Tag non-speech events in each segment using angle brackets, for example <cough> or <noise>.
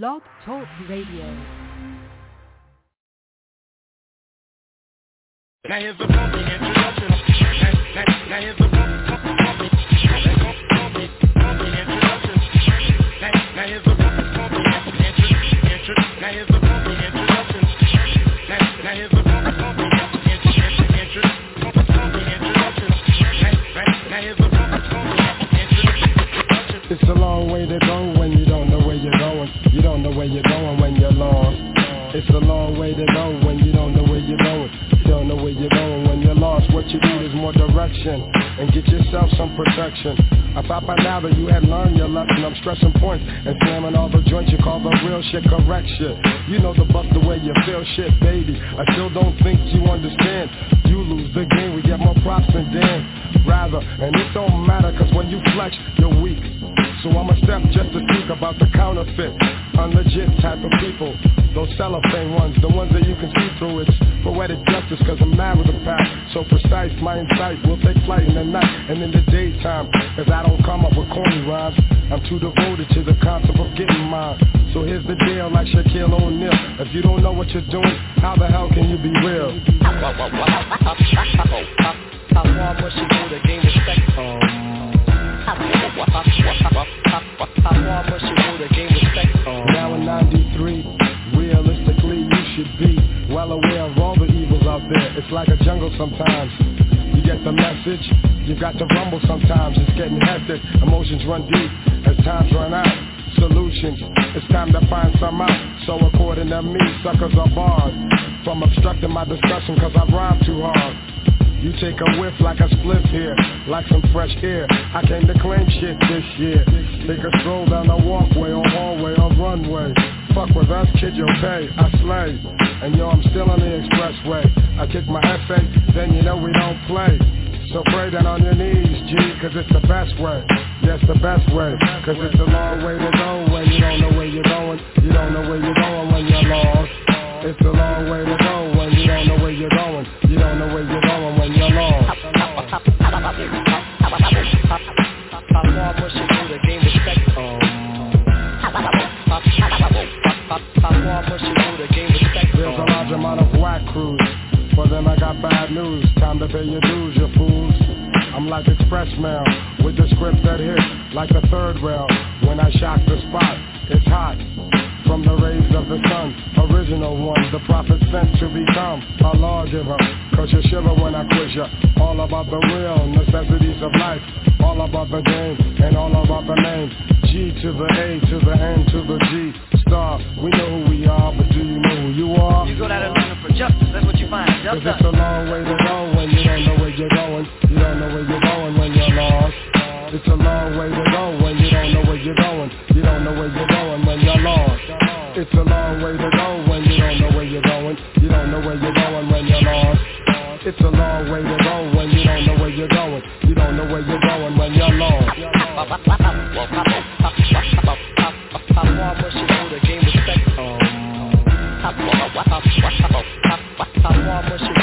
Blog Talk Radio. Now here's introduction. Now, now, now here's. Now, here's. It's a long way to go when you You don't know where you're going when you're lost. It's a long way to go when you don't know where you're going. You don't know where you're going when you're lost. What you need is more direction and get yourself some protection. I thought by now that you had learned your lesson. I'm stressing points and slamming all the joints you call the real shit correct shit. You know the bust the way you feel shit, baby. I still don't think you understand. You lose the game, we get more props than Dan. Rather, and it don't matter cause when you flex, you're weak. So I'ma step just to speak about the counterfeit, unlegit type of people. Those cellophane ones, the ones that you can see through. It's poetic justice cause I'm mad with the pack. So precise, my insight will take flight in the night and in the daytime. Cause I don't come up with corny rhymes. I'm too devoted to the concept of getting mine. So here's the deal, like Shaquille O'Neal. If you don't know what you're doing, how the hell can you be real? How far must you go to gain respect? Um, how far must you go to gain should be well aware of all the evils out there. It's like a jungle sometimes. You get the message, you got to rumble sometimes. It's getting hectic, emotions run deep as times run out. Solutions, it's time to find some out. So according to me, suckers are barred from obstructing my discussion cause I rhyme too hard. You take a whiff like a spliff here, like some fresh air. I came to claim shit this year. Take a stroll down the walkway or hallway or runway. Fuck with us, kid, you'll pay. I slay. And yo, I'm still on the expressway. I kick my essay, then you know we don't play. So pray down on your knees, G, cause it's the best way. Yes, the best way. Cause it's a long way to go when you don't know where you're going. You don't know where you're going when you're lost. It's a long way to go when you don't know where you're going. You don't know where you're going when you're lost. you to gain respect? There's a large amount of whack crews. For them I got bad news. Time to pay your dues, you fools. I'm like express mail with the script that hit like the third rail. When I shock the spot, it's hot. From the rays of the sun, original one, the prophet sent to become a lawgiver. Cause you shiver when I quiz ya. All about the real necessities of life. All about the game and all about the name. G to the A to the N to the G. Star, we know who we are, but do you know who you are? You go down there looking for justice, that's what you find. Cause Just it's a long way to go when you don't know where you're going. You don't know where you're going when you're lost. It's a long way to go when you don't know where you're going. You don't know where you're going when you're lost. It's a long way to go when you don't know where you're going. You don't know where you're going when you're lost. It's a long way to go when you don't know where you're going. You don't know where you're going when you're lost. How far must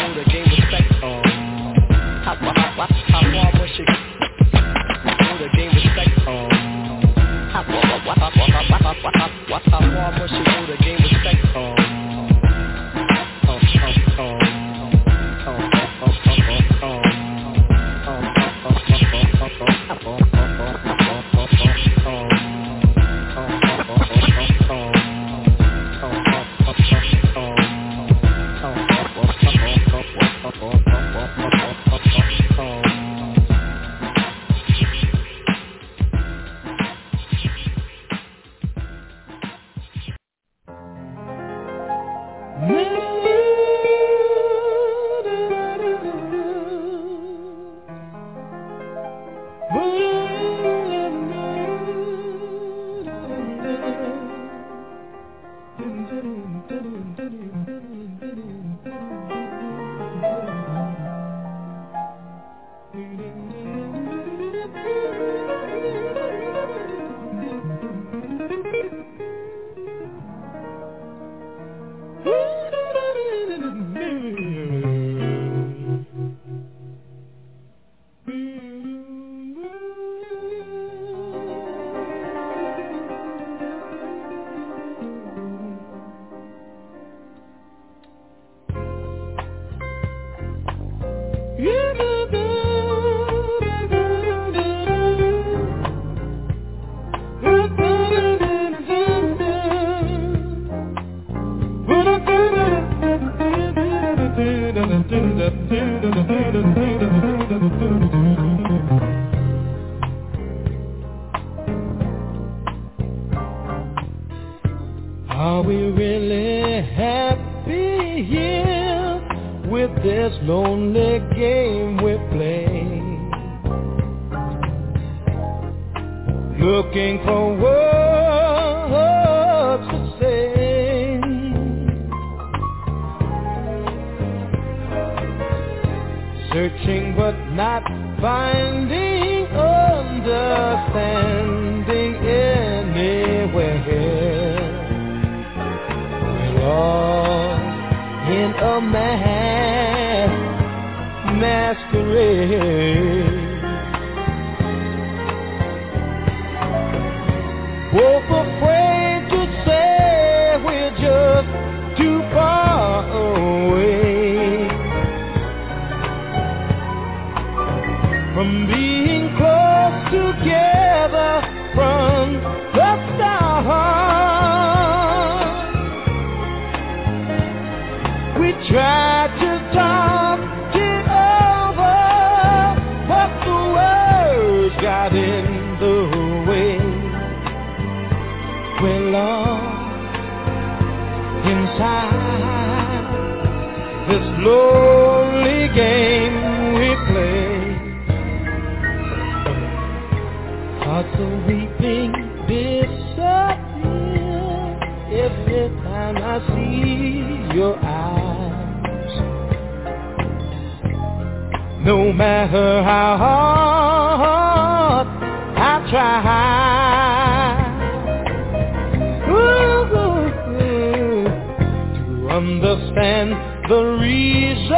the reasons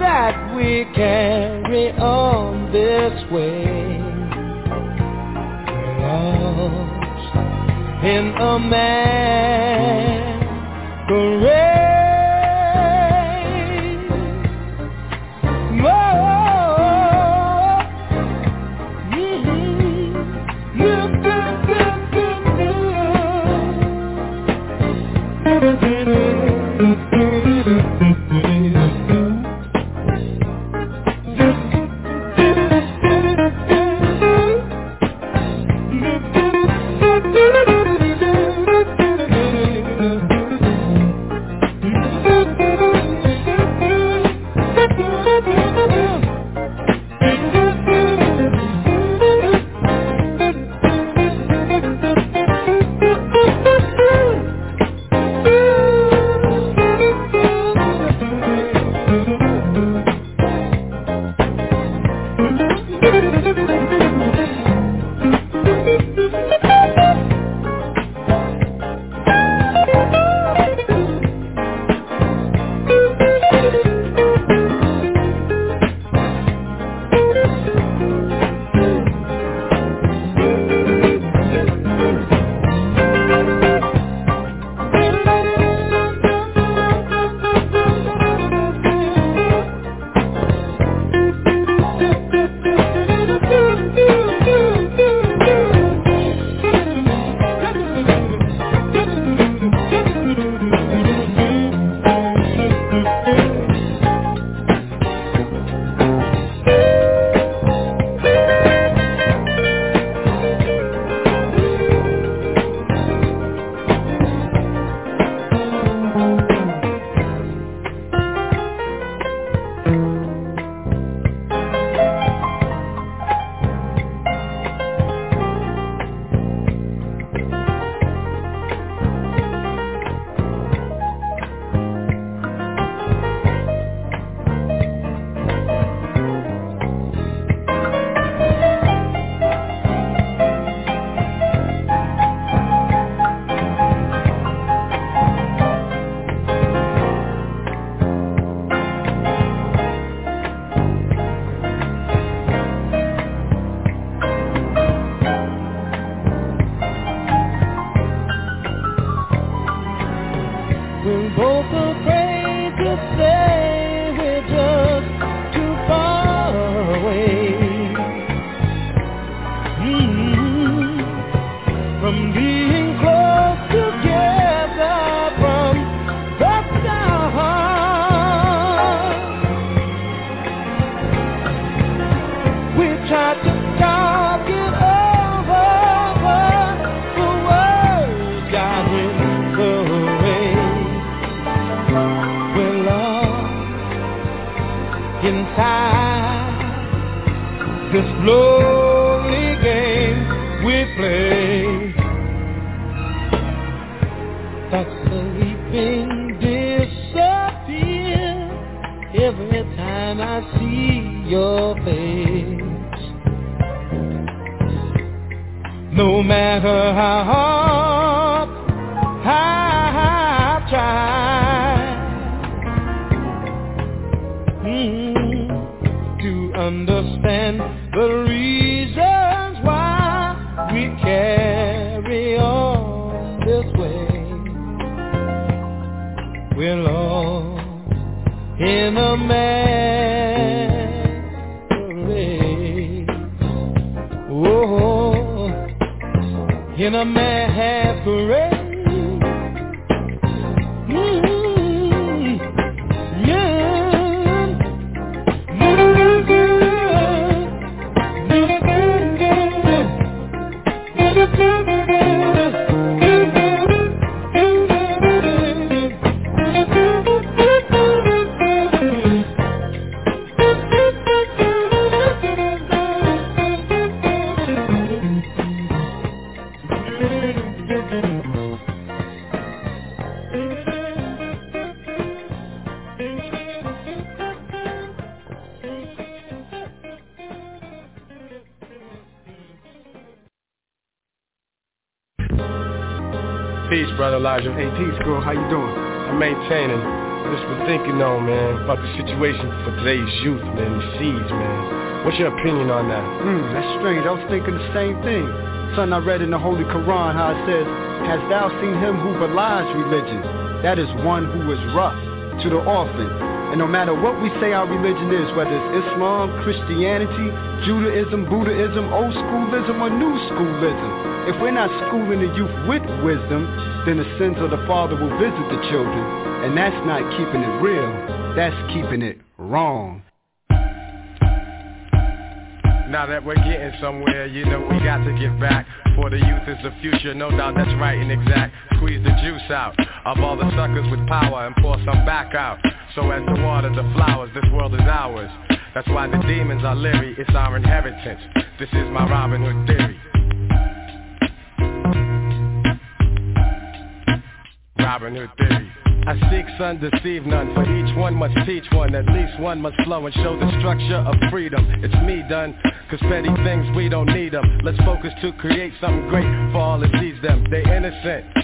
that we carry on this way. Lost in a man. Time I see your face. No matter how hard I try mm, to understand the reasons why we carry on this way. We're lost in a masquerade. In a masquerade. Girl. How you doing? I'm maintaining. Just been thinking though, man, about the situation for today's youth, man, the seeds, man. What's your opinion on that? Hmm, that's strange. I was thinking the same thing. Son, I read in the Holy Quran how it says, Hast thou seen him who belies religion? That is one who is rough to the orphan. And no matter what we say our religion is, whether it's Islam, Christianity, Judaism, Buddhism, old schoolism, or new schoolism, if we're not schooling the youth with wisdom, then the sins of the father will visit the children. And that's not keeping it real. That's keeping it wrong. Now that we're getting somewhere, you know we got to give back. For the youth is the future, no doubt that's right and exact. Squeeze the juice out of all the suckers with power and pour some back out. So as to water the flowers, this world is ours. That's why the demons are leery, it's our inheritance. This is my Robin Hood theory. I seek son, deceive none, for each one must teach one, at least one must flow and show the structure of freedom. It's me done, cause petty things we don't need them. Let's focus to create something great for all that sees them. They innocent.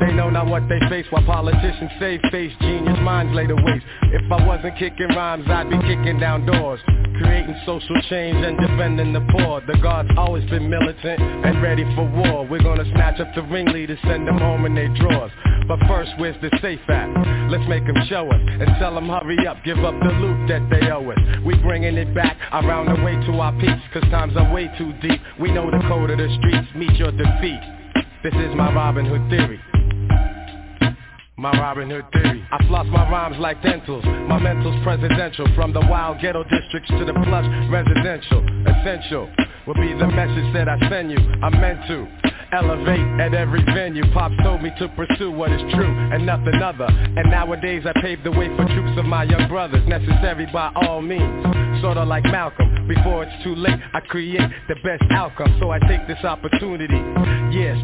They know not what they face while politicians say face genius minds lay to waste. If I wasn't kicking rhymes, I'd be kicking down doors. Creating social change and defending the poor. The guards always been militant and ready for war. We're gonna snatch up the ringleaders, send them home in their drawers. But first, where's the safe at? Let's make them show us and tell them hurry up, give up the loot that they owe us. We bringing it back around the way to our peaks, cause times are way too deep. We know the code of the streets, meet your defeat. This is my Robin Hood theory. My Robin Hood theory. I floss my rhymes like dentals. My mental's presidential. From the wild ghetto districts to the plush residential. Essential will be the message that I send you. I'm meant to elevate at every venue. Pops told me to pursue what is true and nothing other. And nowadays I pave the way for troops of my young brothers. Necessary by all means. Sorta like Malcolm. Before it's too late, I create the best outcome. So I take this opportunity, yes,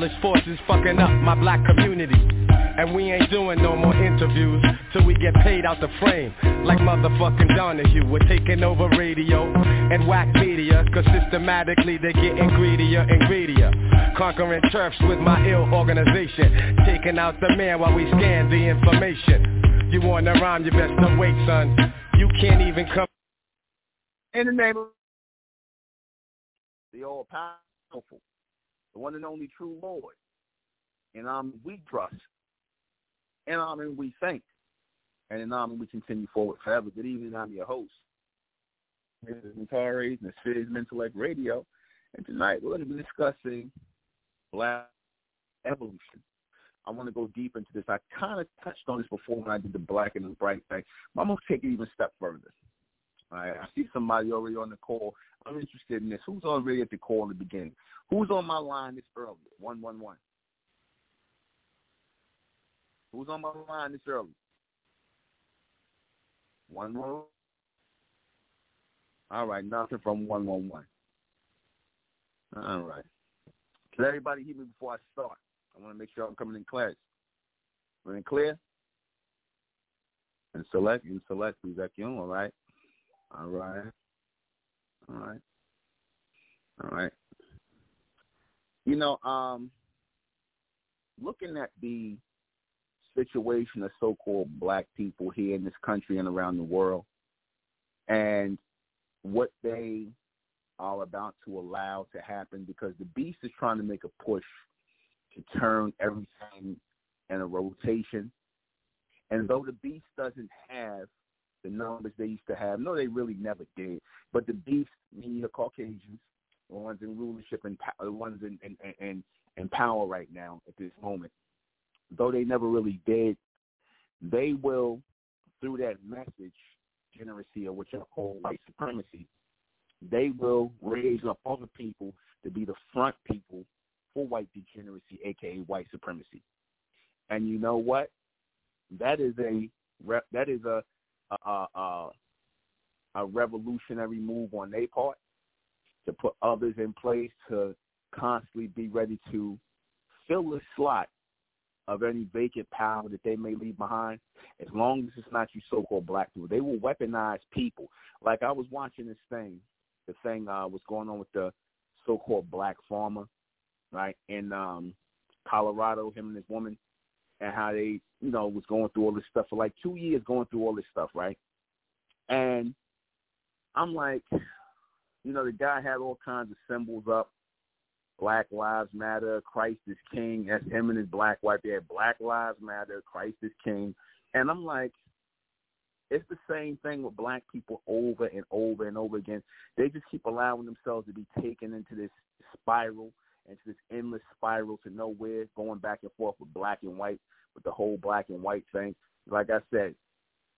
devilish forces fucking up my black community. And we ain't doing no more interviews till we get paid out the frame. Like motherfucking Donahue, we're taking over radio and whack media, cause systematically they're getting greedier and greedier. Conquering turfs with my ill organization, taking out the man while we scan the information. You wanna rhyme, you best not wait, son. You can't even come. In the name of the all powerful, the one and only true Lord. And um, we trust. And um, and we thank. And in um, we continue forward forever. Good evening. I'm your host. This is Antares and Spheres Mentellect Radio. And tonight we're going to be discussing black evolution. I want to go deep into this. I kind of touched on this before when I did the black and the bright thing. But I'm going to take it even a step further. All right, I see somebody already on the call. I'm interested in this. Who's already at the call in the beginning? Who's on my line this early? One one one. Who's on my line this early? One one. All right, nothing from one one one. All right. Can everybody hear me before I start? I want to make sure I'm coming in. Coming in clear? And select, and select, please, all right? All right. All right. All right. You know, um, looking at the situation of so-called black people here in this country and around the world and what they are about to allow to happen because the beast is trying to make a push to turn everything in a rotation. And though the beast doesn't have the numbers they used to have, no, they really never did. But the beast, meaning the Caucasians, the ones in rulership and the ones in, in, in, in power right now at this moment, though they never really did, they will, through that message, degeneracy or what you call white supremacy, they will raise up other people to be the front people for white degeneracy, aka white supremacy. And you know what? That is a that is a a, a, a revolutionary move on their part to put others in place to constantly be ready to fill the slot of any vacant power that they may leave behind, as long as it's not you so-called black people. They will weaponize people. Like I was watching this thing, the thing uh, was going on with the so-called black farmer, right, in um, Colorado, him and his woman, and how they, you know, was going through all this stuff for like two years, going through all this stuff, right? And I'm like, you know, the guy had all kinds of symbols up. Black Lives Matter, Christ is King. That's him and his black wife. They had Black Lives Matter, Christ is King. And I'm like, it's the same thing with black people over and over and over again. They just keep allowing themselves to be taken into this spiral, into this endless spiral to nowhere, going back and forth with black and white, with the whole black and white thing. Like I said,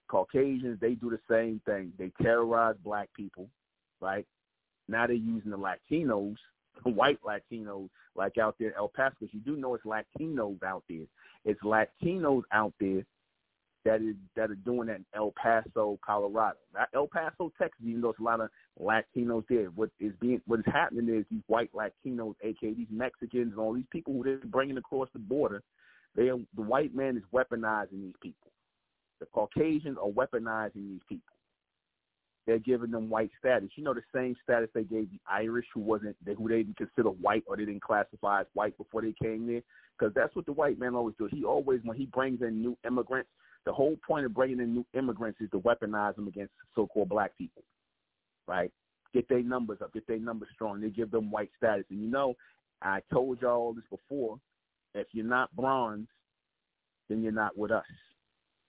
Caucasians, they do the same thing. They terrorize black people, right? Now they're using the Latinos, <laughs> white Latinos, like out there in El Paso. Because you do know it's Latinos out there. It's Latinos out there that is that are doing that in El Paso, Colorado. Not El Paso, Texas, even though it's a lot of Latinos there. What is being what is happening is these white Latinos, aka these Mexicans and all these people who they're bringing across the border, they are, the white man is weaponizing these people. The Caucasians are weaponizing these people. They're giving them white status. You know the same status they gave the Irish, who wasn't who they didn't consider white or they didn't classify as white before they came there. Because that's what the white man always does. He always, when he brings in new immigrants, the whole point of bringing in new immigrants is to weaponize them against so-called black people, right? Get their numbers up, get their numbers strong. They give them white status. And you know, I told y'all all this before. If you're not bronze, then you're not with us.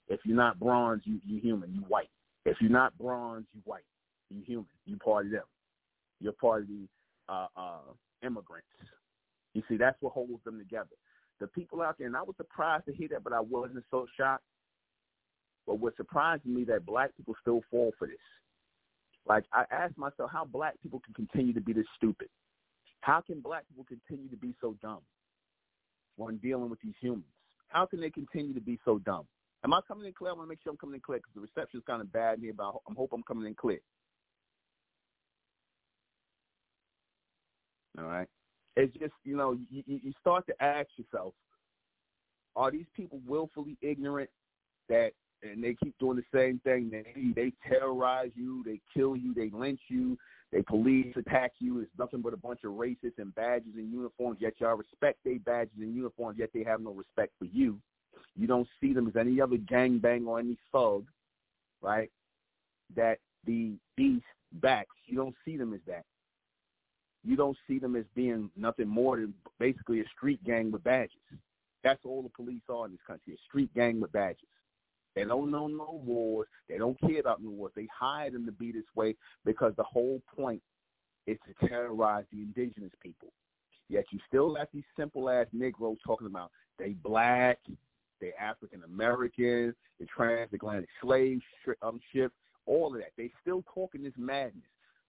If you're not bronze, you you human, you white. If you're not bronze, you white. You human. You part of them. You're part of the uh, uh, immigrants. You see, that's what holds them together. The people out there, and I was surprised to hear that, but I wasn't so shocked but what surprised me that black people still fall for this. Like I asked myself how black people can continue to be this stupid. How can black people continue to be so dumb when dealing with these humans? How can they continue to be so dumb? Am I coming in clear? I want to make sure I'm coming in clear because the reception is kind of bad here, but I hope I'm coming in clear. All right. It's just, you know, you, you start to ask yourself, are these people willfully ignorant that and they keep doing the same thing. They they terrorize you, they kill you, they lynch you, they police attack you. It's nothing but a bunch of racists and badges and uniforms. Yet y'all respect their badges and uniforms. Yet they have no respect for you. You don't see them as any other gangbang or any thug, right? That the beast backs. You don't see them as that. You don't see them as being nothing more than basically a street gang with badges. That's all the police are in this country, a street gang with badges. They don't know no wars. They don't care about no wars. They hire them to be this way because the whole point is to terrorize the indigenous people. Yet you still have these simple ass Negroes talking about they black, they African American, the transatlantic slave um, ship, all of that. They still talking this madness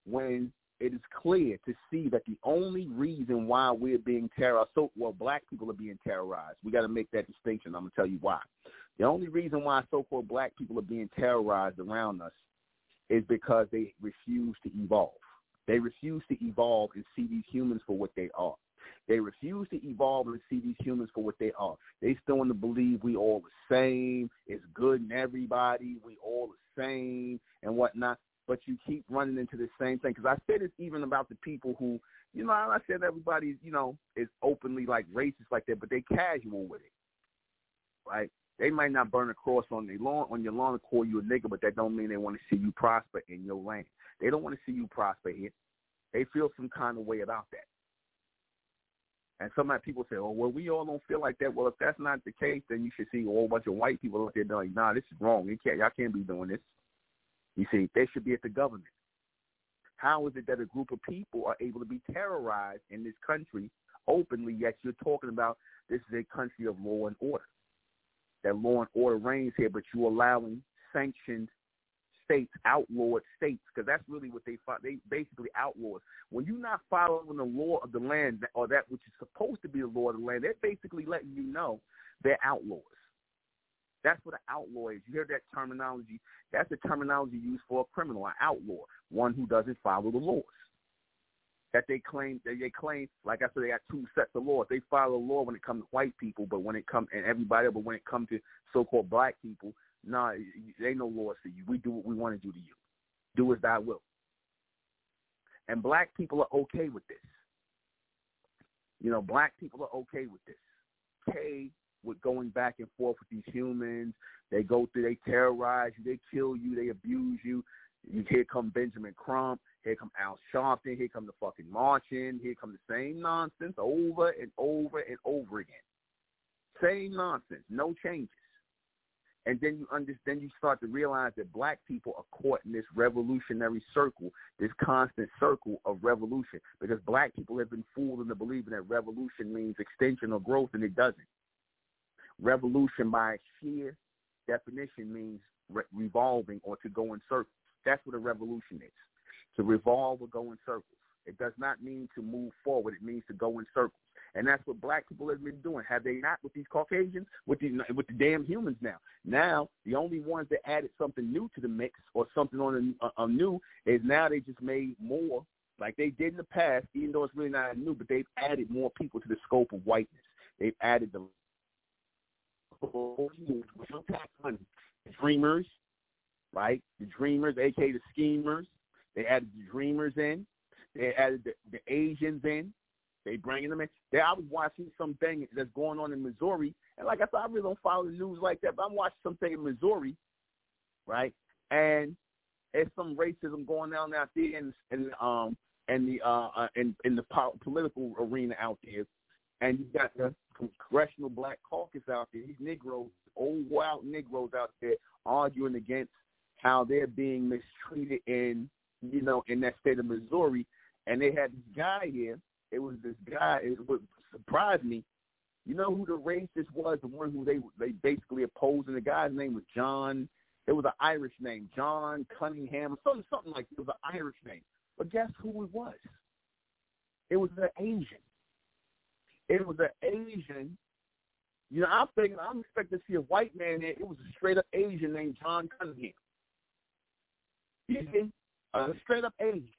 when it is clear to see that the only reason why we're being terrorized, so well, black people are being terrorized. We got to make that distinction. I'm gonna tell you why. The only reason why so-called black people are being terrorized around us is because they refuse to evolve. They refuse to evolve and see these humans for what they are. They refuse to evolve and see these humans for what they are. They still want to believe we all the same. It's good in everybody. We all the same and whatnot. But you keep running into the same thing. Because I said it's even about the people who, you know, I said everybody, you know, is openly like racist like that, but they casual with it, right? They might not burn a cross on their lawn on your lawn and call you a nigga, but that don't mean they want to see you prosper in your land. They don't want to see you prosper here. They feel some kind of way about that. And some people say, "Oh, well, we all don't feel like that." Well, if that's not the case, then you should see a whole bunch of white people out there going, "Nah, this is wrong. You can't, y'all can't be doing this." You see, they should be at the government. How is it that a group of people are able to be terrorized in this country openly, yet you're talking about this is a country of law and order? That law and order reigns here, but you're allowing sanctioned states, outlawed states, because that's really what they they basically outlaws. When you're not following the law of the land or that which is supposed to be the law of the land, they're basically letting you know they're outlaws. That's what an outlaw is. You hear that terminology? That's the terminology used for a criminal, an outlaw, one who doesn't follow the laws. That they claim, that they claim, like I said, they got two sets of laws. They follow law when it comes to white people, but when it comes and everybody, but when it comes to so-called black people, nah, they no laws to you. We do what we want to do to you. Do as thy will. And black people are okay with this. You know, black people are okay with this. Okay with going back and forth with these humans. They go through, they terrorize you, they kill you, they abuse you. Here come Benjamin Crump, here come Al Sharpton, here come the fucking Martian, here come the same nonsense over and over and over again. Same nonsense, no changes. And then you understand you start to realize that black people are caught in this revolutionary circle this constant circle of revolution because black people have been fooled into believing that revolution means extension or growth and it doesn't. Revolution by sheer definition means re- revolving or to go in circles that's what a revolution is to revolve or go in circles it does not mean to move forward it means to go in circles and that's what black people have been doing. Have they not with these Caucasians, with the with the damn humans now? Now the only ones that added something new to the mix or something on a, a new is now they just made more like they did in the past, even though it's really not new, but they've added more people to the scope of whiteness. They've added the dreamers, right? The dreamers, aka the schemers. They added the dreamers in. They added the, the Asians in. They bringing them in. They, I was watching something that's going on in Missouri, and like I said, I really don't follow the news like that, but I'm watching something in Missouri, right? And there's some racism going on out there in, in um in the uh, uh in in the po- political arena out there, and you got the congressional black caucus out there. These Negroes, old wild Negroes out there, arguing against how they're being mistreated in you know in that state of Missouri, and they had this guy here it was this guy. It would surprise me. You know who the racist was? The one who they they basically opposed, and the guy's name was John. It was an Irish name, John Cunningham, something something like it was an Irish name. But guess who it was? It was an Asian. It was an Asian. You know, I'm thinking I'm expecting to see a white man there. It was a straight up Asian named John Cunningham. Straight up Asian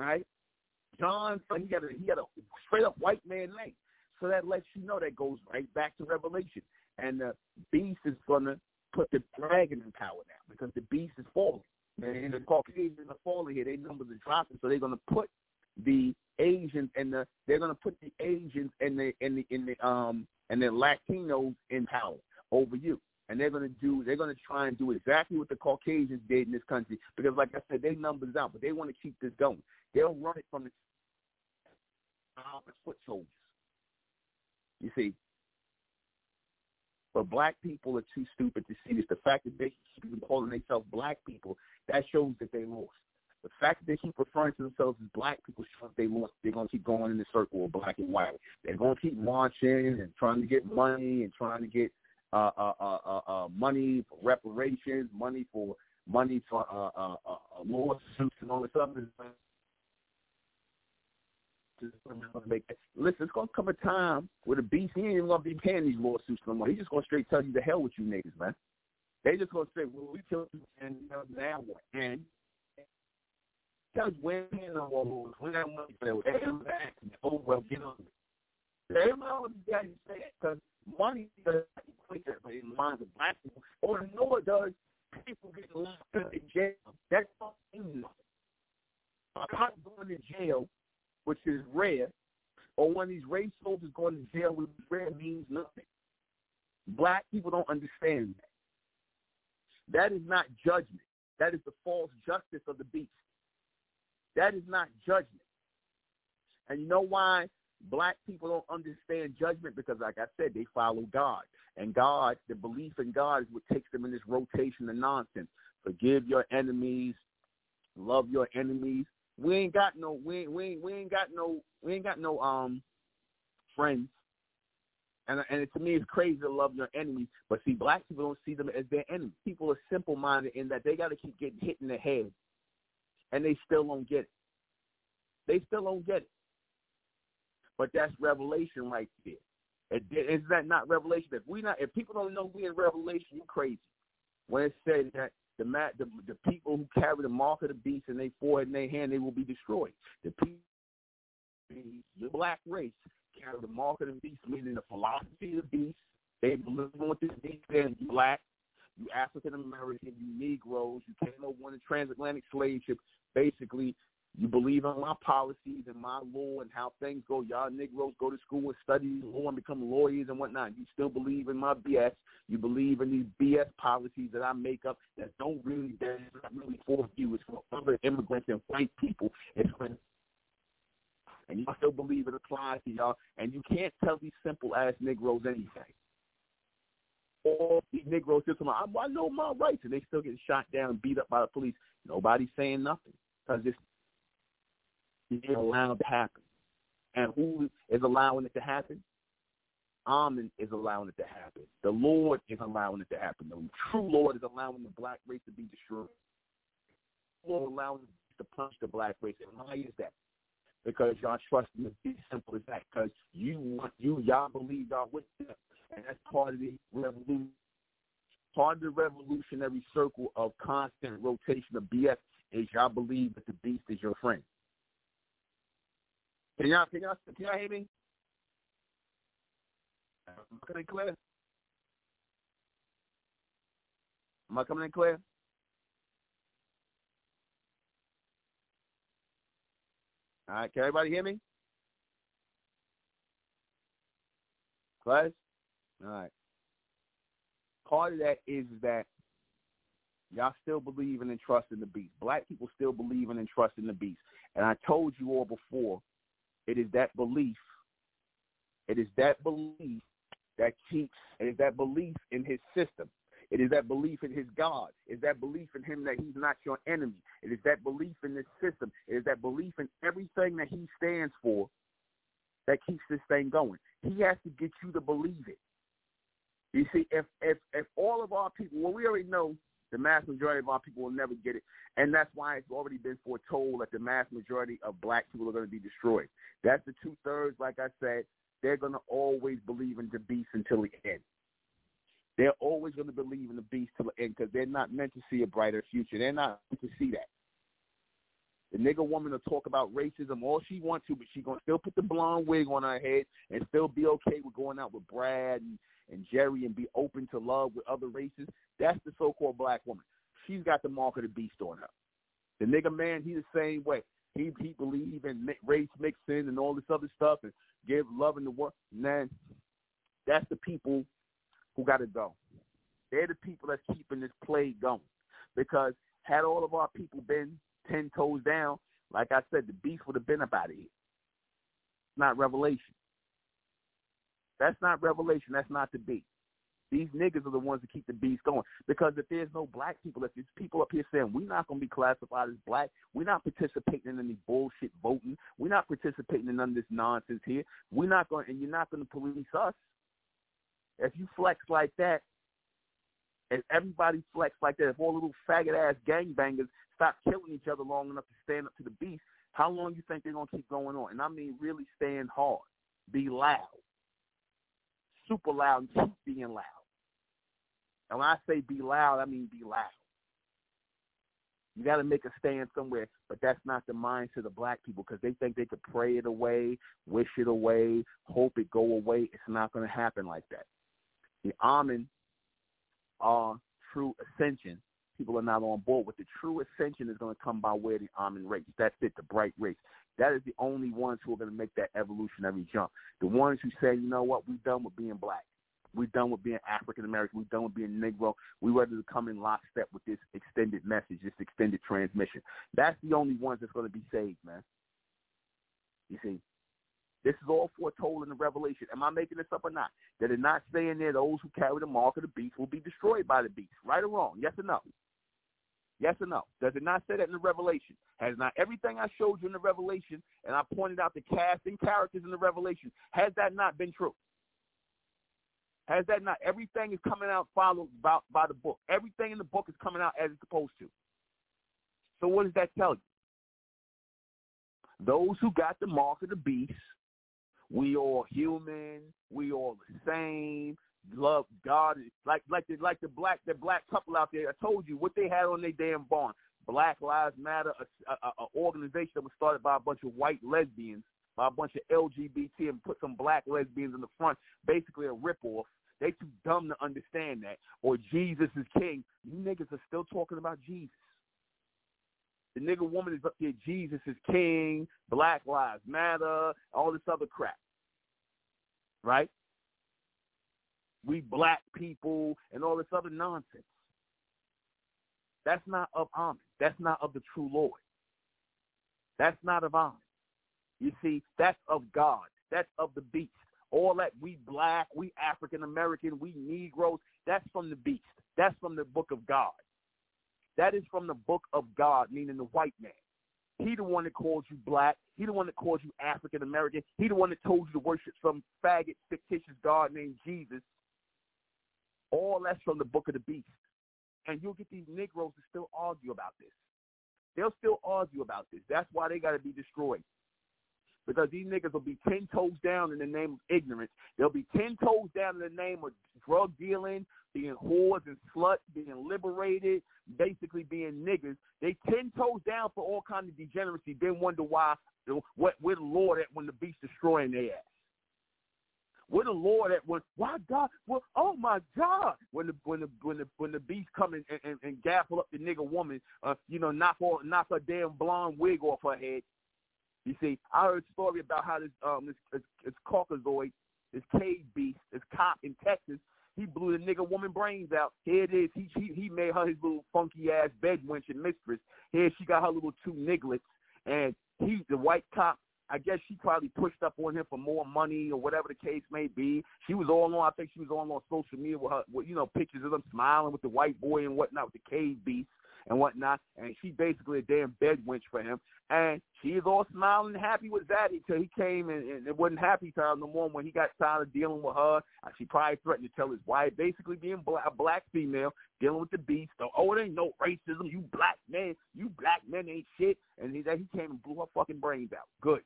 right? John, he had a he had a straight up white man name, so that lets you know that goes right back to Revelation, and the beast is gonna put the dragon in power now because the beast is falling. And the Caucasians are falling here. Their numbers are dropping, so they're gonna put the Asians and the they're gonna put the Asians and the and the in the um and the Latinos in power over you and they're going to do they're going to try and do exactly what the Caucasians did in this country because like I said, they numbers out, but they want to keep this going. They'll run it from the foot soldiers. You see. But black people are too stupid to see this. The fact that they keep calling themselves black people, that shows that they lost. The fact that they keep referring to themselves as black people shows they lost. They're going to keep going in the circle of black and white. They're going to keep marching and trying to get money and trying to get uh, uh, uh, uh, uh, money for reparations, money for money for uh, uh, uh, lawsuits and all this other. Listen, it's gonna come a time where the beast he ain't even gonna be paying these lawsuits no more. He's just gonna straight tell you the hell with you niggas, man. They just gonna say, well, we killed you and now what? And Because women are all we got money for that. Everyone's asking, oh, well, get on. Everybody always got to say it because money does not equate that in the minds of black people. Or no, it does. People get locked up in jail. That's not nothing. A cop going to jail, which is rare, or one of these race soldiers going to jail, which is rare, means nothing. Black people don't understand that. That is not judgment. That is the false justice of the beast. That is not judgment. And you know why black people don't understand judgment? Because, like I said, they follow God. And God, the belief in God is what takes them in this rotation of nonsense. Forgive your enemies, love your enemies. We ain't got no we ain't, we ain't, we ain't got no we ain't got no um friends. And and to me, it's crazy to love your enemies, but see, black people don't see them as their enemies. People are simple minded in that they got to keep getting hit in the head and they still don't get it. They still don't get it. But that's revelation right there. Is that not revelation? If we not, if people don't know we in revelation, you crazy. When it said that the, mat, the the people who carry the mark of the beast in their forehead and their hand, they will be destroyed. The people, the black race, carry the mark of the beast, meaning the philosophy of the beast. They believe what this beast is. Black, you African American, you Negroes, you came over on the transatlantic slave ship. Basically, you believe in my policies and my law and how things go. Y'all Negroes go to school and study law and become lawyers and whatnot. You still believe in my BS. You believe in these BS policies that I make up that don't really, that's not really for you. It's for other immigrants and white people. It's for and you still believe it applies to y'all, and you can't tell these simple ass Negroes anything all these Negroes still come I know my rights, and they still get shot down and beat up by the police. Nobody's saying nothing because it's being allowed to happen. And who is allowing it to happen? Amen is allowing it to happen. The Lord is allowing it to happen. The true Lord is allowing the black race to be destroyed. The Lord allowing to punch the black race. And why is that? Because y'all trust me. It's simple as that. Because you want you y'all believe y'all with them and that's part of the revolution. Part of the revolutionary circle of constant rotation of BS is y'all believe that the beast is your friend. Can y'all can y'all can y'all hear me? Am I coming in clear? Am I coming in clear? All right, can everybody hear me? Class? All right. Part of that is that y'all still believing and trusting the beast. Black people still believing and trusting the beast. And I told you all before, it is that belief. It is that belief that keeps. It is that belief in his system. It is that belief in his God. It is that belief in him that he's not your enemy. It is that belief in this system. It is that belief in everything that he stands for that keeps this thing going. He has to get you to believe it. You see, if if if all of our people, well, we already know the mass majority of our people will never get it, and that's why it's already been foretold that the mass majority of black people are going to be destroyed. That's the two thirds. Like I said, they're going to always believe in the beast until the end. They're always going to believe in the beast till the end because they're not meant to see a brighter future. They're not meant to see that. The nigga woman will talk about racism all she wants to, but she gonna still put the blonde wig on her head and still be okay with going out with Brad and and Jerry and be open to love with other races, that's the so-called black woman. She's got the mark of the beast on her. The nigga man, he the same way. He he believe in race mixing and all this other stuff and give love in the world. Man, that's the people who got to go. They're the people that's keeping this plague going. Because had all of our people been ten toes down, like I said, the beast would have been about it. Not revelation. That's not revelation. That's not the beast. These niggas are the ones that keep the beast going. Because if there's no black people, if there's people up here saying we're not going to be classified as black, we're not participating in any bullshit voting, we're not participating in none of this nonsense here. We're not going, and you're not going to police us. If you flex like that, if everybody flex like that, if all little faggot ass gangbangers stop killing each other long enough to stand up to the beast, how long you think they're gonna keep going on? And I mean really stand hard, be loud super loud and keep being loud. And when I say be loud, I mean be loud. You got to make a stand somewhere, but that's not the mindset of black people because they think they could pray it away, wish it away, hope it go away. It's not going to happen like that. The Amen are true ascension. People are not on board with the true ascension is going to come by way of the Amen race. That's it, the bright race. That is the only ones who are going to make that evolutionary jump. The ones who say, you know what, we're done with being black. We're done with being African American. We're done with being Negro. We're ready to come in lockstep with this extended message, this extended transmission. That's the only ones that's going to be saved, man. You see, this is all foretold in the Revelation. Am I making this up or not? That it not saying there those who carry the mark of the beast will be destroyed by the beast. Right or wrong? Yes or no? Yes or no? Does it not say that in the Revelation? Has not everything I showed you in the Revelation, and I pointed out the casting characters in the Revelation, has that not been true? Has that not? Everything is coming out followed by, by the book. Everything in the book is coming out as it's supposed to. So what does that tell you? Those who got the mark of the beast, we all human, we all the same, love God, like like the like the black the black couple out there. I told you what they had on their damn barn. Black Lives Matter, a, a, a organization that was started by a bunch of white lesbians, by a bunch of LGBT, and put some black lesbians in the front. Basically, a ripoff. They too dumb to understand that. Or Jesus is king. You niggas are still talking about Jesus. The nigga woman is up there. Jesus is king. Black Lives Matter. All this other crap. Right? We black people and all this other nonsense. That's not of Amen. That's not of the true Lord. That's not of Amen. You see, that's of God. That's of the beast. All that we black, we African American, we Negroes, that's from the beast. That's from the book of God. That is from the book of God, meaning the white man. He the one that calls you black. He the one that calls you African American. He the one that told you to worship some faggot, fictitious God named Jesus. All that's from the book of the beast. And you'll get these Negroes to still argue about this. They'll still argue about this. That's why they got to be destroyed. Because these niggas will be ten toes down in the name of ignorance. They'll be ten toes down in the name of drug dealing, being whores and sluts, being liberated, basically being niggas. They ten toes down for all kind of degeneracy. Then wonder why, what, where the Lord at when the beast destroying their ass. Where the Lord at when why God well oh my God when the when the when the when the beast come and, and, and gaffle up the nigga woman uh you know knock her knock her damn blonde wig off her head. You see, I heard a story about how this um this this, this Caucasoid, this cave beast, this cop in Texas, he blew the nigga woman brains out. Here it is. He he he made her his little funky ass bed wench and mistress. Here she got her little two nigglets, and he the white cop I guess she probably pushed up on him for more money or whatever the case may be. She was all on, I think she was all on social media with her, with, you know, pictures of them smiling with the white boy and whatnot with the cave beast and whatnot. And she basically a damn bed wench for him. And she is all smiling and happy with that until he came and, and it wasn't happy her no more when he got tired of dealing with her. She probably threatened to tell his wife, basically being black, a black female, dealing with the beast. So, oh, it ain't no racism. You black men, you black men ain't shit. And he, he came and blew her fucking brains out. Good.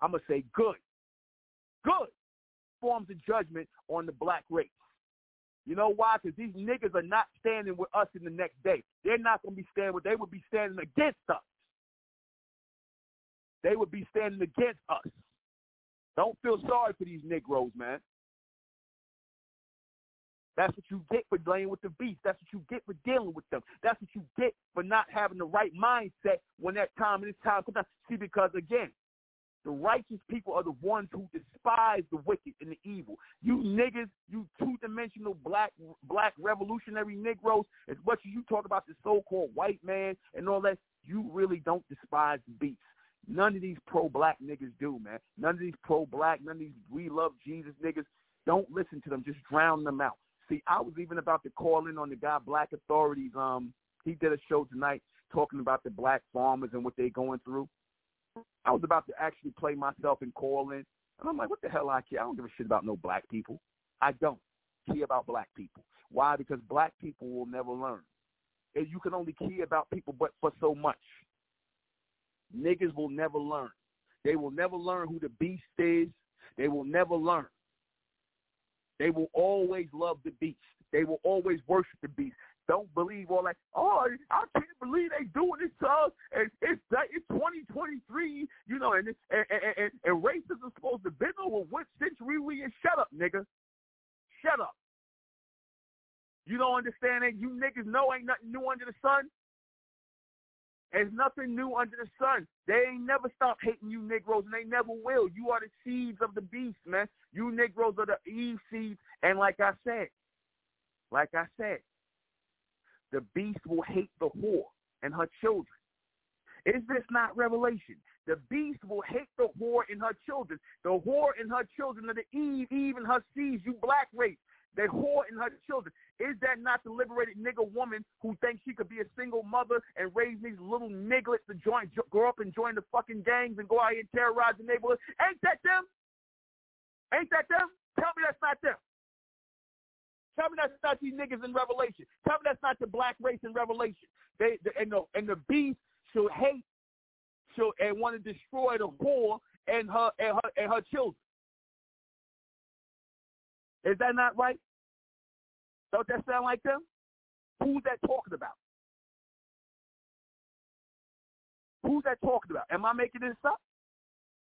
I'm going to say good. Good. Forms of judgment on the black race. You know why? Because these niggas are not standing with us in the next day. They're not going to be standing with, they would be standing against us. They would be standing against us. Don't feel sorry for these Negroes, man. That's what you get for playing with the beast. That's what you get for dealing with them. That's what you get for not having the right mindset when that time and this time comes. See, because again, the righteous people are the ones who despise the wicked and the evil. You niggas, you two-dimensional black black revolutionary Negroes, as much as you talk about the so-called white man and all that, you really don't despise the beast. None of these pro-black niggas do, man. None of these pro-black, none of these we love Jesus niggas. Don't listen to them. Just drown them out. See, I was even about to call in on the guy Black Authorities. Um, he did a show tonight talking about the black farmers and what they're going through. I was about to actually play myself and call in. And I'm like, what the hell I care? I don't give a shit about no black people. I don't care about black people. Why? Because black people will never learn. And you can only care about people but for so much. Niggas will never learn. They will never learn who the beast is. They will never learn. They will always love the beast. They will always worship the beast. Don't believe all that. Oh, I can't believe they doing this to us. And it's it's 2023, you know, and and, and, and, and racism is supposed to be over what century we in. Shut up, nigga. Shut up. You don't understand that? You niggas know ain't nothing new under the sun. There's nothing new under the sun. They ain't never stopped hating you Negroes, and they never will. You are the seeds of the beast, man. You Negroes are the Eve seeds, and like I said, like I said, the beast will hate the whore and her children. Is this not revelation? The beast will hate the whore and her children. The whore and her children are the Eve, Eve and her seeds, you black race. The whore and her children. Is that not the liberated nigger woman who thinks she could be a single mother and raise these little nigglets to join, grow up and join the fucking gangs and go out here and terrorize the neighborhood? Ain't that them? Ain't that them? Tell me that's not them. Tell me that's not these niggas in Revelation. Tell me that's not the black race in Revelation. They, the, and the and the beast shall hate, shall and want to destroy the whore and her and her and her children. Is that not right? Don't that sound like them? Who's that talking about? Who's that talking about? Am I making this up?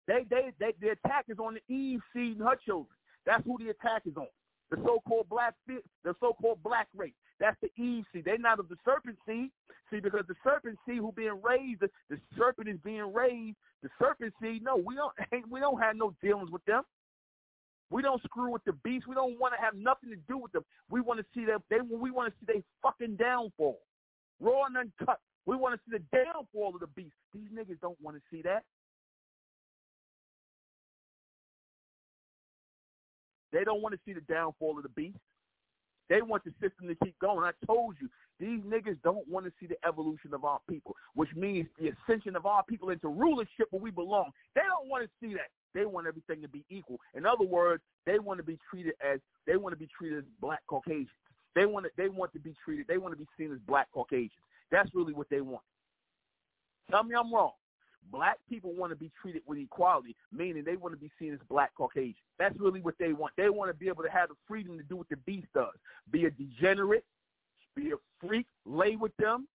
They, they, they, the attack is on the Eve seed and her children. That's who the attack is on. The so-called black, the so-called black race. That's the Eve seed. They're not of the serpent seed. See, because the serpent seed who being raised, the, serpent is being raised. The serpent seed, no, we don't, <laughs> we don't have no dealings with them. We don't screw with the beast. We don't want to have nothing to do with them. We want to see them. they. We want to see their fucking downfall, raw and uncut. We want to see the downfall of the beast. These niggas don't want to see that. They don't want to see the downfall of the beast. They want the system to keep going. I told you, these niggas don't want to see the evolution of our people, which means the ascension of our people into rulership where we belong. They don't want to see that. They want everything to be equal. In other words, they want to be treated as they want to be treated as black Caucasians. They want to they want to be treated. They want to be seen as black Caucasians. That's really what they want. Tell me I'm wrong. Black people want to be treated with equality, meaning they want to be seen as black Caucasian. That's really what they want. They want to be able to have the freedom to do what the beast does. Be a degenerate, be a freak, lay with them,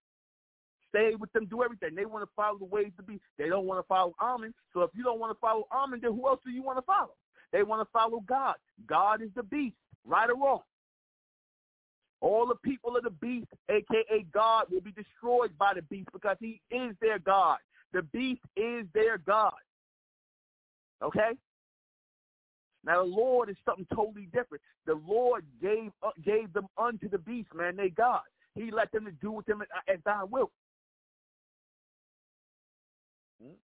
stay with them, do everything. They want to follow the ways to be. They don't want to follow Amen. So if you don't want to follow Amen, then who else do you want to follow? They want to follow God. God is the beast, right or wrong. All the people of the beast, aka God, will be destroyed by the beast because he is their God. The beast is their God. Okay? Now the Lord is something totally different. The Lord gave uh, gave them unto the beast, man. They God. He let them to do with them as thy will. Hmm?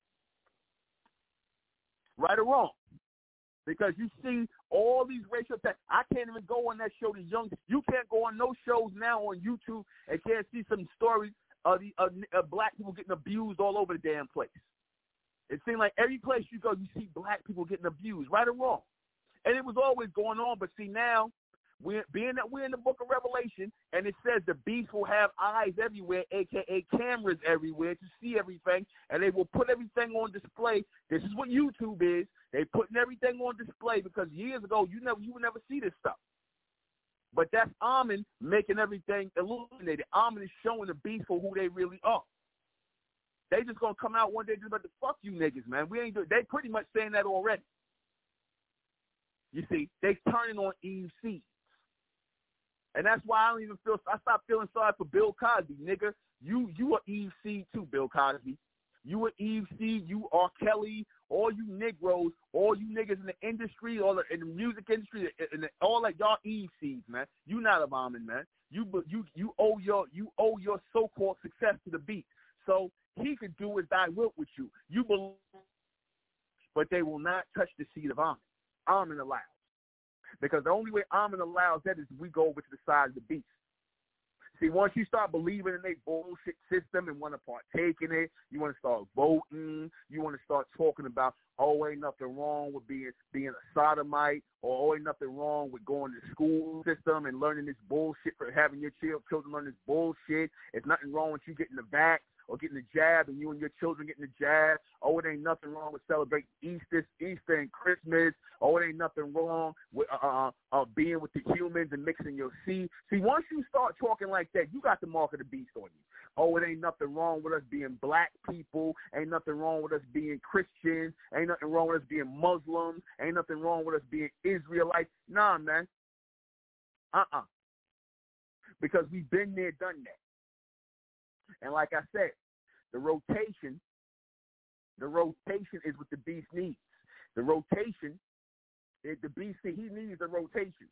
Right or wrong? Because you see all these racial attacks. I can't even go on that show. The young, you can't go on no shows now on YouTube and can't see some stories of the uh, of, of uh, black people getting abused all over the damn place. It seems like every place you go, you see black people getting abused, right or wrong. And it was always going on, but see now we're, being that we're in the book of Revelation, and it says the beast will have eyes everywhere, aka cameras everywhere to see everything, and they will put everything on display. This is what YouTube is. They putting everything on display because years ago you never you would never see this stuff. But that's Amen making everything illuminated. Amen is showing the beast for who they really are. They just gonna come out one day just about to fuck you niggas, man. We ain't do they pretty much saying that already. You see, they turning on Eve seed. And that's why I don't even feel I stopped feeling sorry for Bill Cosby, nigga. You you are Eve seed too, Bill Cosby. You are Eve seed, you are Kelly, all you Negroes, all you niggas in the industry, all the, in the music industry, all that y'all Eve seeds, man. You not a bombing, man. You you you owe your you owe your so called success to the beat. So he could do as thy will with you. You believe, but they will not touch the seed of Amen. Amen allows. Because the only way Amen allows that is we go over to the side of the beast. See, once you start believing in a bullshit system and want to partake in it, you want to start voting. You want to start talking about, oh, ain't nothing wrong with being being a sodomite, or oh, ain't nothing wrong with going to school system and learning this bullshit for having your children learn this bullshit. It's nothing wrong with you getting the vax or getting the jab, and you and your children getting the jab. Oh, it ain't nothing wrong with celebrating Easter, Easter and Christmas. Oh, it ain't nothing wrong with uh, uh, uh, being with the humans and mixing your seed. See, once you start talking like that, you got the mark of the beast on you. Oh, it ain't nothing wrong with us being black people. Ain't nothing wrong with us being Christians. Ain't nothing wrong with us being Muslims. Ain't nothing wrong with us being Israelites. Nah, man. Uh-uh. Because we've been there, done that. And like I said, the rotation, the rotation is what the beast needs. The rotation, the beast, he needs a rotation.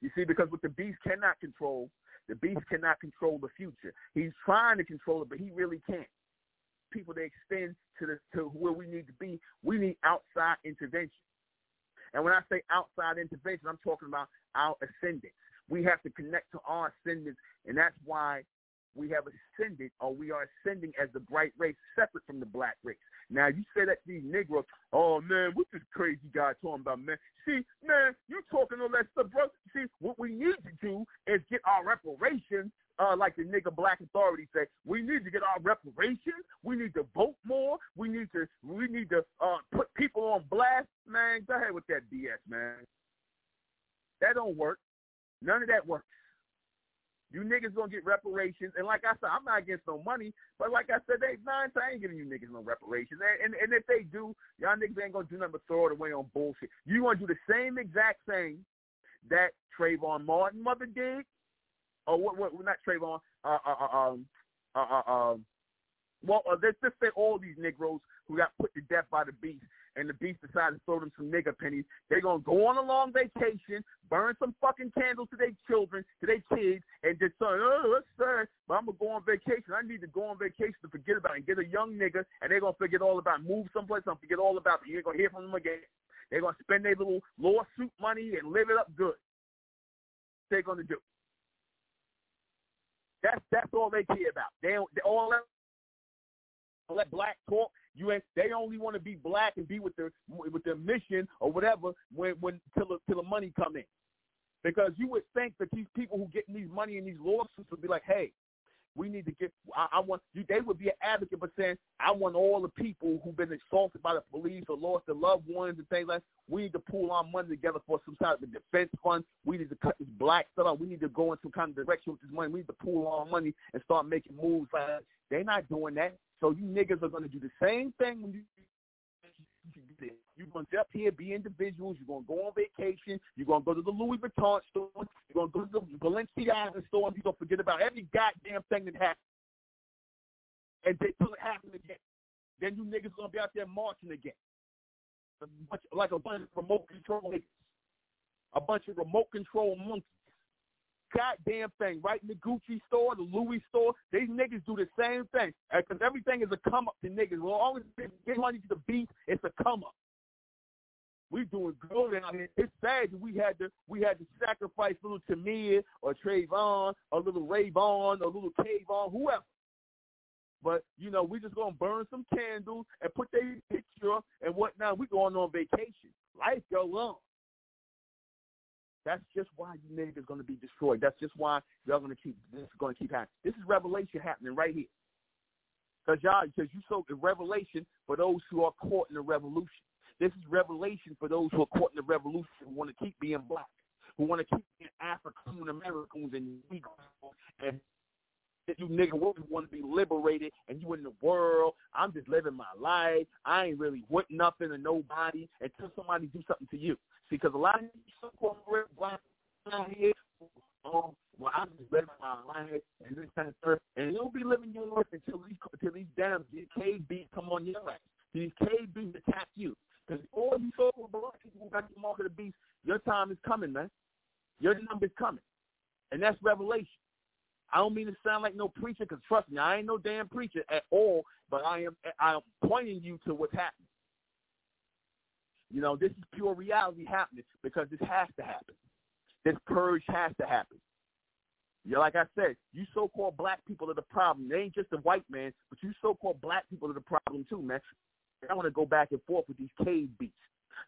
You see, because what the beast cannot control, the beast cannot control the future. He's trying to control it, but he really can't. People to extend to the to where we need to be, we need outside intervention. And when I say outside intervention, I'm talking about our ascendants. We have to connect to our ascendants, and that's why we have ascended or we are ascending as the bright race separate from the black race. Now you say that these Negroes, oh man, what this crazy guy talking about, man? See, man, you talking all that stuff, bro. See, what we need to do is get our reparations uh, like the nigga black authority say, we need to get our reparations. We need to vote more. We need to we need to uh, put people on blast. Man, go ahead with that BS, man. That don't work. None of that works. You niggas gonna get reparations, and like I said, I'm not against no money, but like I said, they nine I ain't giving you niggas no reparations, and, and and if they do, y'all niggas ain't gonna do nothing but throw it away on bullshit. You gonna do the same exact thing that Trayvon Martin mother did, or what? What? Not Trayvon. Uh, uh, uh, um, uh, uh, um, well, uh, let's just say all these Negroes who got put to death by the beast and the beast decided to throw them some nigger pennies. They're going to go on a long vacation, burn some fucking candles to their children, to their kids, and just say, oh, that's sad, but I'm going to go on vacation. I need to go on vacation to forget about it and get a young nigga, and they're going to forget all about it. Move someplace and forget all about it. You ain't going to hear from them again. They're going to spend their little lawsuit money and live it up good. They're going to do. That's that's all they care about. They, don't, they all let black talk. You ain't, they only want to be black and be with their with their mission or whatever when when till the, till the money come in. Because you would think that these people who getting these money and these lawsuits would be like, hey, we need to get. I, I want you. They would be an advocate but saying, I want all the people who've been assaulted by the police or lost their loved ones and things like. We need to pool our money together for some type of defense fund. We need to cut this black stuff out. We need to go in some kind of direction with this money. We need to pool our money and start making moves. Like. They're not doing that. So you niggas are going to do the same thing when you you're going to up here, be individuals. You're going to go on vacation. You're going to go to the Louis Vuitton store. You're going to go to the Balenciaga store. You're going to forget about every goddamn thing that happened. And until it happens again. Then you niggas going to be out there marching again. A bunch, like a bunch of remote control niggas. A bunch of remote control monkeys goddamn thing, right? In the Gucci store, the Louis store, these niggas do the same thing. Uh, because everything is a come up to niggas. We'll always get money to the beat, it's a come up. We doing good out here. It's sad that we had to we had to sacrifice little Tamir or Trayvon or little Rayvon or little Kayvon, whoever. But you know, we just gonna burn some candles and put their picture and whatnot. We going on vacation. Life go on. That's just why you niggas to be destroyed. That's just why y'all to keep this is to keep happening. This is revelation happening right here. Because y'all, because you so the revelation for those who are caught in the revolution. This is revelation for those who are caught in the revolution who want to keep being black, who want to keep being African Americans and Negroes and you nigga want to be liberated and you in the world. I'm just living my life. I ain't really with nothing or nobody until somebody do something to you. Because a lot of so-called black out here, um, well, I'm just living my life and this kind of stuff, and you'll be living your life until these until these damn these KBs come on your ass. These KBs attack you. Because all you so-called black people got the mark of the beast, your time is coming, man. Your number is coming. And that's revelation. I don't mean to sound like no preacher, because trust me, I ain't no damn preacher at all, but I am I am pointing you to what's happening. You know, this is pure reality happening because this has to happen. This purge has to happen. Yeah, like I said, you so-called black people are the problem. They ain't just the white man, but you so-called black people are the problem too, man. I want to go back and forth with these cave beasts.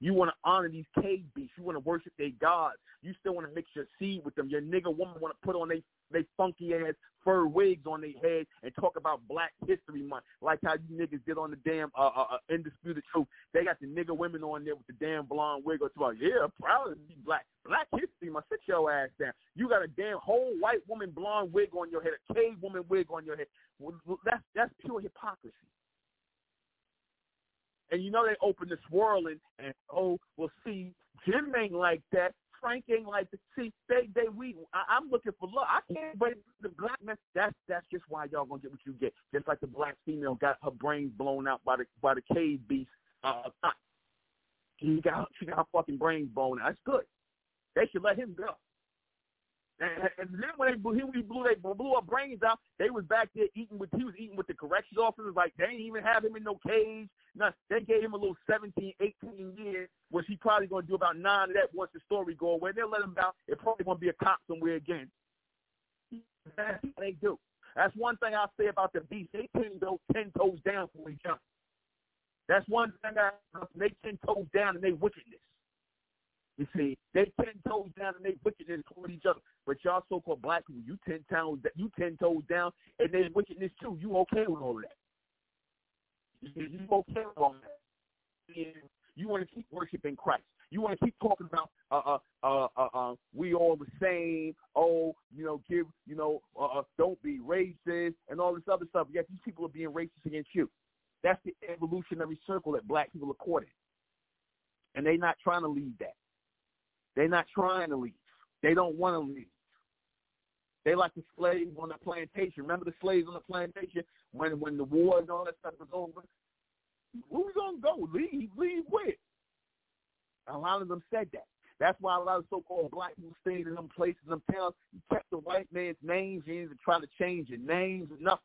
You want to honor these cave beasts. You want to worship their gods. You still want to mix your seed with them. Your nigga woman want to put on they they funky ass fur wigs on their head and talk about Black History Month, like how you niggas did on the damn uh, uh, uh Undisputed Truth. They got the nigga women on there with the damn blonde wig. Or about, yeah, proud to be black. Black History Month. Sit your ass down. You got a damn whole white woman blonde wig on your head, a cave woman wig on your head. That's that's pure hypocrisy. And you know they open the swirling and oh, well see, Jim ain't like that. Frank ain't like that. See, they they we I, I'm looking for love. I can't wait the black man. That's that's just why y'all gonna get what you get. Just like the black female got her brains blown out by the by the cave beast. Uh, she got she got her fucking brains blown out. That's good. They should let him go. And, then when they blew, he blew, they blew our brains out. They was back there eating with. He was eating with the corrections officers. Like they didn't even have him in no cage. No, they gave him a little 17, 18 years, which he probably gonna do about nine of that once the story go away. They'll let him out. It probably gonna be a cop somewhere again. That's what they do. That's one thing I say about the beast. They ten toes, ten toes down for each other. That's one thing I they ten toes down and they wickedness. You see, they ten toes down and they wickedness toward each other. But y'all so-called black people, you ten toes, you ten toes down, and they wickedness too. You okay with all that? You, you okay with all that? You want to keep worshiping Christ. You want to keep talking about uh, uh, uh, uh, uh, we all the same. Oh, you know, give, you know, uh, uh, don't be racist and all this other stuff. Yet these people are being racist against you. That's the evolutionary circle that black people are caught in, and they're not trying to leave that. They're not trying to leave. They don't want to leave. They like the slaves on the plantation. Remember the slaves on the plantation when when the war and all that stuff was over? Who's gonna go? Leave, leave where? A lot of them said that. That's why a lot of so-called black people stayed in them places, them towns. You kept the white man's names. You didn't try to change your names or nothing.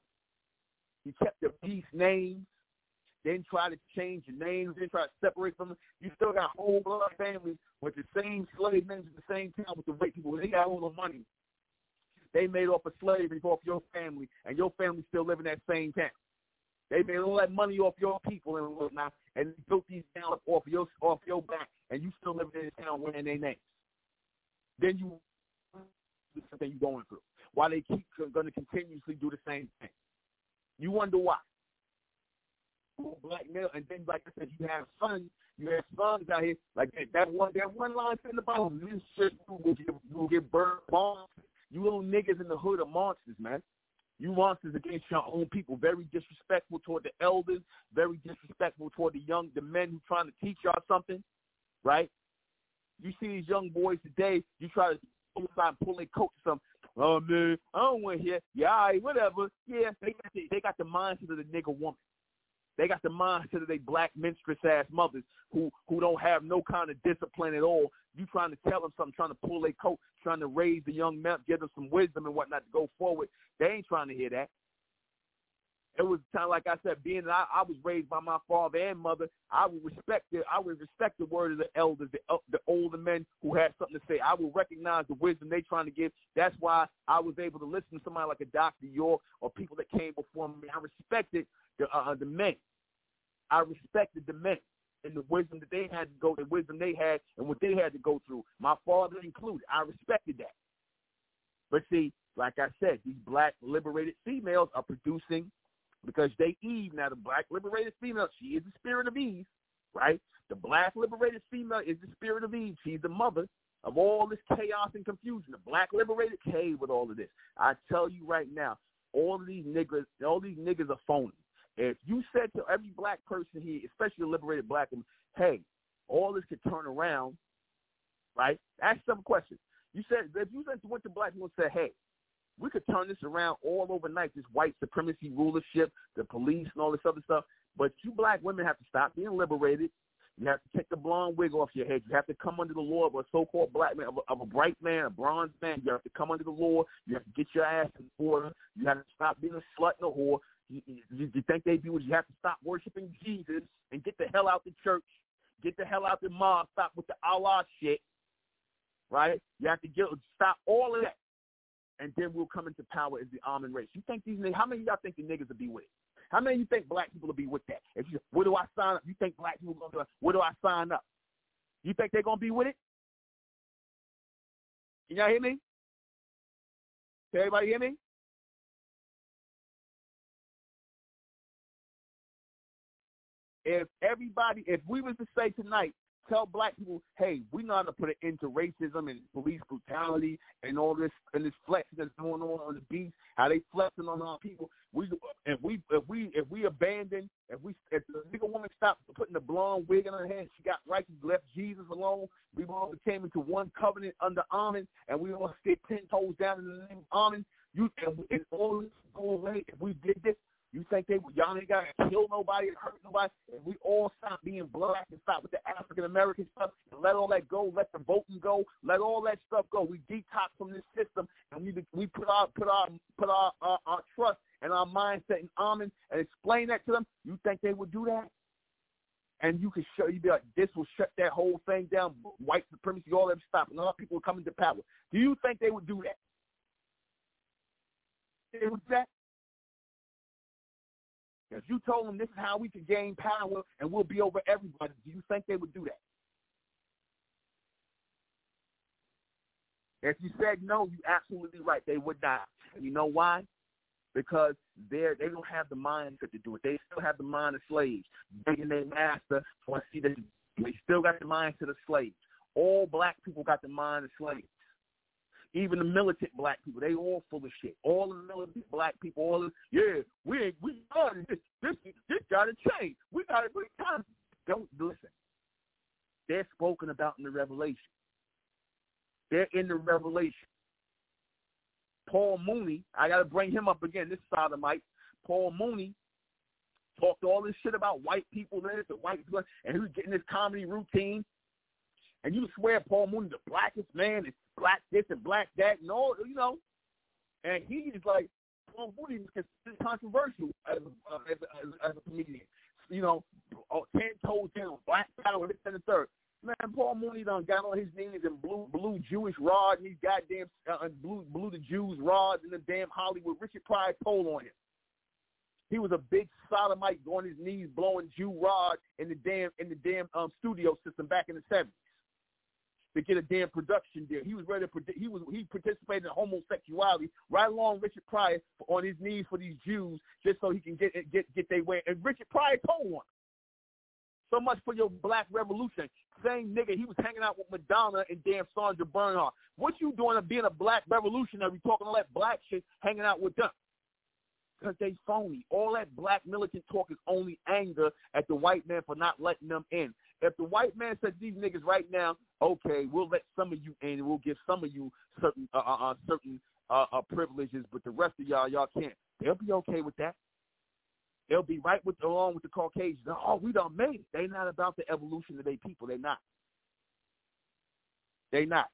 You kept the beast names. Then try to change your names, then try to separate from them. You still got whole blood families with the same slave names at the same time with the white people. They got all the money. They made off of slavery off your family, and your family still live in that same town. They made all that money off your people and whatnot, and built these towns off your off your back, and you still live in this town wearing their names. Then you the thing you're going through. Why they keep going to continuously do the same thing. You wonder why black male, and then like I said, you have sons, you have sons out here like that. That one, that one line in the Bible, this shit will get will get burned. Monsters. You little niggas in the hood are monsters, man. You monsters against your own people. Very disrespectful toward the elders. Very disrespectful toward the young, the men who trying to teach y'all something, right? You see these young boys today. You try to pull aside, pull their coat or something. Oh man, I don't want to hear. Yeah, all right, whatever. Yeah, they got the, they got the mindset of the nigga woman. They got the mindset of they black minstress ass mothers who who don't have no kind of discipline at all. You trying to tell them something, trying to pull their coat, trying to raise the young men, give them some wisdom and whatnot to go forward. They ain't trying to hear that. It was kind of like I said, being that I, I was raised by my father and mother, I would respect the I would respect the word of the elders, the the older men who had something to say. I would recognize the wisdom they trying to give. That's why I was able to listen to somebody like a Dr. York or people that came before me. I respected the uh, the men. I respected the men and the wisdom that they had to go, the wisdom they had and what they had to go through. My father included. I respected that. But see, like I said, these black liberated females are producing because they Eve. Now the black liberated female, she is the spirit of Eve, right? The black liberated female is the spirit of Eve. She's the mother of all this chaos and confusion. The black liberated cave with all of this. I tell you right now, all of these niggas, all these niggas are phony. If you said to every black person here, especially a liberated black woman, hey, all this could turn around, right? Ask some questions. You said if you went to black people and said, hey, we could turn this around all overnight, this white supremacy rulership, the police and all this other stuff. But you black women have to stop being liberated. You have to take the blonde wig off your head. You have to come under the law of a so-called black man, of a, of a bright man, a bronze man. You have to come under the law. You have to get your ass in order. You have to stop being a slut and a whore. You, you, you think they do is you have to stop worshiping Jesus and get the hell out the church, get the hell out the mosque, stop with the Allah shit, right? You have to get stop all of that, and then we'll come into power as the Amen race. You think these niggas? How many of y'all think the niggas will be with it? How many of you think black people will be with that? If you, where do I sign up? You think black people gonna do it? Where do I sign up? You think they're gonna be with it? Can y'all hear me? Can everybody hear me? If everybody, if we was to say tonight, tell black people, hey, we know how to put an end to racism and police brutality and all this and this flex that's going on on the beach, how they flexing on our people. We if we if we if we abandon if we if the nigga woman stopped putting the blonde wig in her head, she got right, she left Jesus alone. We all came into one covenant under Amen, and we all stick ten toes down in the name of Amen. You and, and all this go away if we did this. You think they y'all ain't gotta kill nobody and hurt nobody? If we all stop being black and stop with the African American stuff and let all that go, let the voting go, let all that stuff go. We detox from this system and we we put our put our put our our, our trust and our mindset in Amen and explain that to them. You think they would do that? And you can show you be like, this will shut that whole thing down. White supremacy, all that stop, and all people coming to power. Do you think they would do that? They would do that? If you told them this is how we can gain power and we'll be over everybody, do you think they would do that? If you said no, you're absolutely right. They would not. And you know why? Because they're they don't have the mindset to do it. They still have the mind of slaves, begging their master to see that they still got the mindset of slaves. All black people got the mind of slaves. Even the militant black people, they all full of shit. All the militant black people, all of yeah, we we done this. This this gotta change. We gotta bring time. Don't listen. They're spoken about in the Revelation. They're in the Revelation. Paul Mooney, I gotta bring him up again. This sodomite. Paul Mooney talked all this shit about white people this and white people, and he was getting this comedy routine. And you swear Paul Mooney the blackest man and black this and black that and all, you know. And he's like, Paul Mooney is controversial as a, uh, as, a, as, a comedian. You know, oh, ten toes down, black power, this and the third. Man, Paul Mooney done got on his knees and blew blew Jewish rod and these goddamn uh, blew blew the Jews rods in the damn Hollywood. Richard Pryor told on him. He was a big sodomite on his knees blowing Jew rod in the damn in the damn um, studio system back in the seventies to get a damn production deal. He was ready to he was he participated in homosexuality right along Richard Pryor on his knees for these Jews just so he can get get get their way. And Richard Pryor told one. So much for your black revolution. Same nigga, he was hanging out with Madonna and damn Sandra Bernhard. What you doing of being a black revolutionary talking all that black shit hanging out with them? Because they phony. All that black militant talk is only anger at the white man for not letting them in. If the white man said these niggas right now, okay, we'll let some of you in and we'll give some of you certain uh, uh, uh certain uh, uh, privileges, but the rest of y'all, y'all can't. They'll be okay with that. They'll be right with along with the Caucasians. Oh, we done made it. They not about the evolution of their people. They not. They not.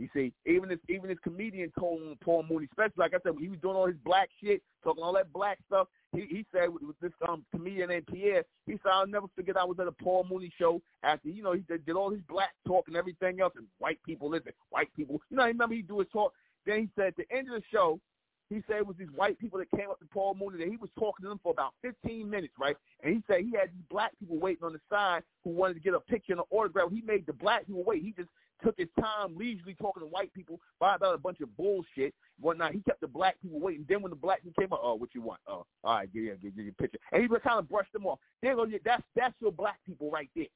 You see, even this even this comedian told Paul Mooney, especially like I said, when he was doing all his black shit, talking all that black stuff, he he said with, this um comedian named Pierre, he said I'll never forget I was at a Paul Mooney show after you know he did, did all his black talk and everything else and white people listen, white people. You know, I remember he do his talk. Then he said at the end of the show, he said it was these white people that came up to Paul Mooney that he was talking to them for about 15 minutes, right? And he said he had these black people waiting on the side who wanted to get a picture and an autograph. He made the black people wait. He just took his time leisurely talking to white people about a bunch of bullshit, whatnot. He kept the black people waiting. Then when the black people came up, oh, what you want? Oh, all right, get, give, get your picture. And he just kind of brushed them off. There go, that's that's your black people right there.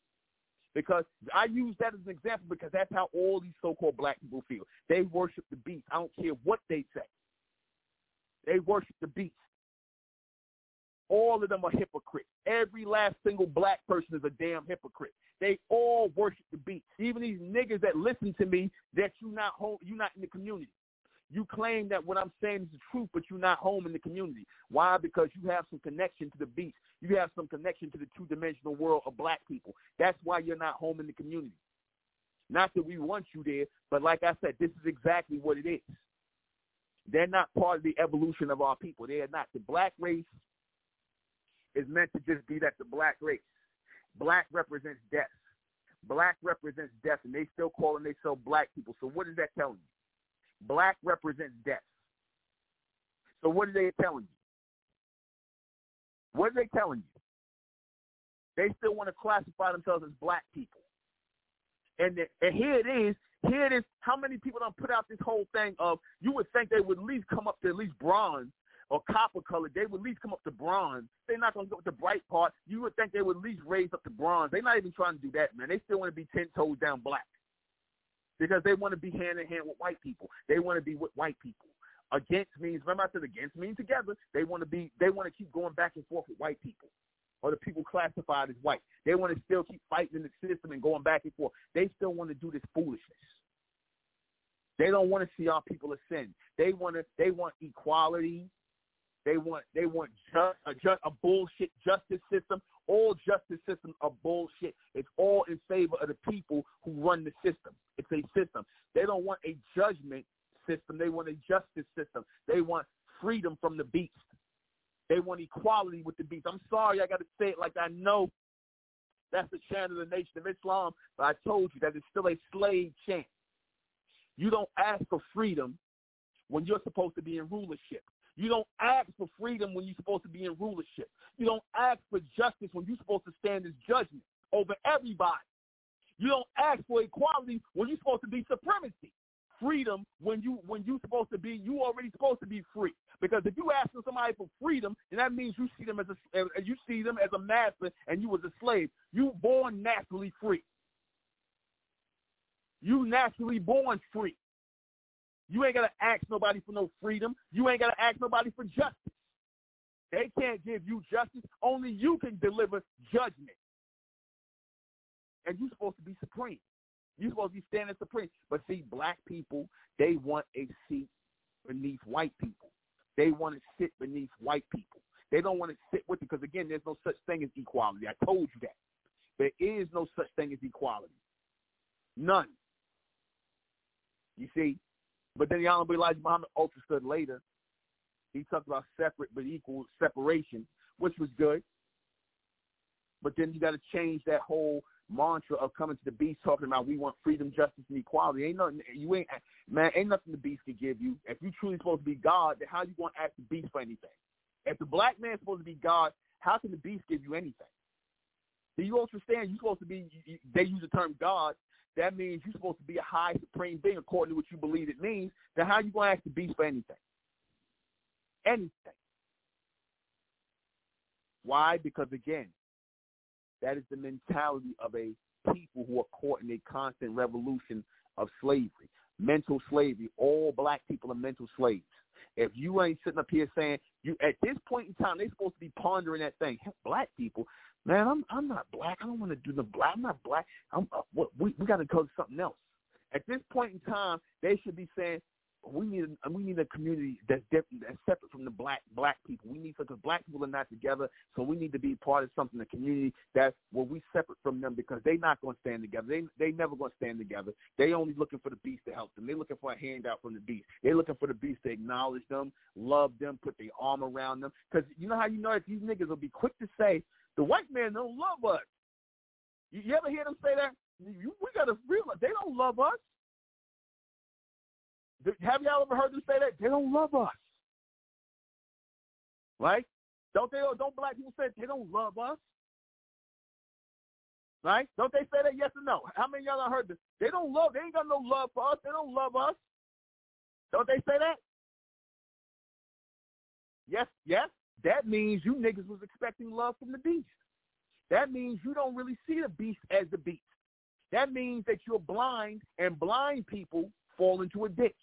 Because I use that as an example because that's how all these so-called black people feel. They worship the beast. I don't care what they say. They worship the beast. All of them are hypocrites. Every last single black person is a damn hypocrite. They all worship the beast. Even these niggas that listen to me, that you not home, you not in the community. You claim that what I'm saying is the truth, but you're not home in the community. Why? Because you have some connection to the beast. You have some connection to the two-dimensional world of black people. That's why you're not home in the community. Not that we want you there, but like I said, this is exactly what it is. They're not part of the evolution of our people. They are not. The black race is meant to just be that the black race. Black represents death. Black represents death, and they still calling themselves black people. So what is that telling you? Black represents death. So what are they telling you? What are they telling you? They still want to classify themselves as black people. And, the, and here it is. Here it is. How many people don't put out this whole thing of you would think they would at least come up to at least bronze or copper colored, they would at least come up to bronze. They're not going to go with the bright part. You would think they would at least raise up to bronze. They're not even trying to do that, man. They still want to be ten toes down black because they want to be hand in hand with white people. They want to be with white people. Against means remember I said against means together. They want to be. They want to keep going back and forth with white people or the people classified as white. They want to still keep fighting in the system and going back and forth. They still want to do this foolishness. They don't want to see our people ascend. They want to. They want equality. They want they want just a, just a bullshit justice system. All justice systems are bullshit. It's all in favor of the people who run the system. It's a system. They don't want a judgment system. They want a justice system. They want freedom from the beast. They want equality with the beast. I'm sorry, I got to say it like I know that's the chant of the Nation of Islam, but I told you that it's still a slave chant. You don't ask for freedom when you're supposed to be in rulership. You don't ask for freedom when you're supposed to be in rulership. You don't ask for justice when you're supposed to stand as judgment over everybody. You don't ask for equality when you're supposed to be supremacy. Freedom when you when you're supposed to be you already supposed to be free. Because if you ask for somebody for freedom, then that means you see them as a you see them as a master and you was a slave. You born naturally free. You naturally born free. You ain't got to ask nobody for no freedom. You ain't got to ask nobody for justice. They can't give you justice. Only you can deliver judgment. And you're supposed to be supreme. You're supposed to be standing supreme. But see, black people, they want a seat beneath white people. They want to sit beneath white people. They don't want to sit with it because, again, there's no such thing as equality. I told you that. There is no such thing as equality. None. You see, but then the Honorable Elijah Muhammad stood later. He talked about separate but equal separation, which was good. But then you got to change that whole mantra of coming to the beast talking about we want freedom, justice, and equality. Ain't nothing you ain't man, ain't nothing the beast can give you. If you truly supposed to be God, then how you gonna ask the beast for anything? If the black man's supposed to be God, how can the beast give you anything? Do you understand? You're supposed to be. They use the term God that means you're supposed to be a high supreme being according to what you believe it means. Then how you going to ask the beast for anything? Anything. Why? Because again, that is the mentality of a people who are caught in a constant revolution of slavery, mental slavery. All black people are mental slaves. If you ain't sitting up here saying you at this point in time, they're supposed to be pondering that thing. Black people, man, I'm I'm not black. I don't want to do the black. I'm not black. I'm uh, what, we we got to go to something else. At this point in time, they should be saying we need a, we need a community that's different, that's separate from the black black people. We need because black people are not together, so we need to be part of something, a community that's where we separate from them because they're not going to stand together. They they never going to stand together. They only looking for the beast to help them. They're looking for a handout from the beast. They're looking for the beast to acknowledge them, love them, put their arm around them. Because you know how you know that these niggas will be quick to say the white man don't love us. You, you ever hear them say that? You, we got to realize they don't love us. Have y'all ever heard them say that? They don't love us. Right? Don't they don't black people say they don't love us? Right? Don't they say that yes or no? How many y'all heard this? They don't love they ain't got no love for us. They don't love us. Don't they say that? Yes, yes. That means you niggas was expecting love from the beast. That means you don't really see the beast as the beast. That means that you're blind and blind people fall into a ditch.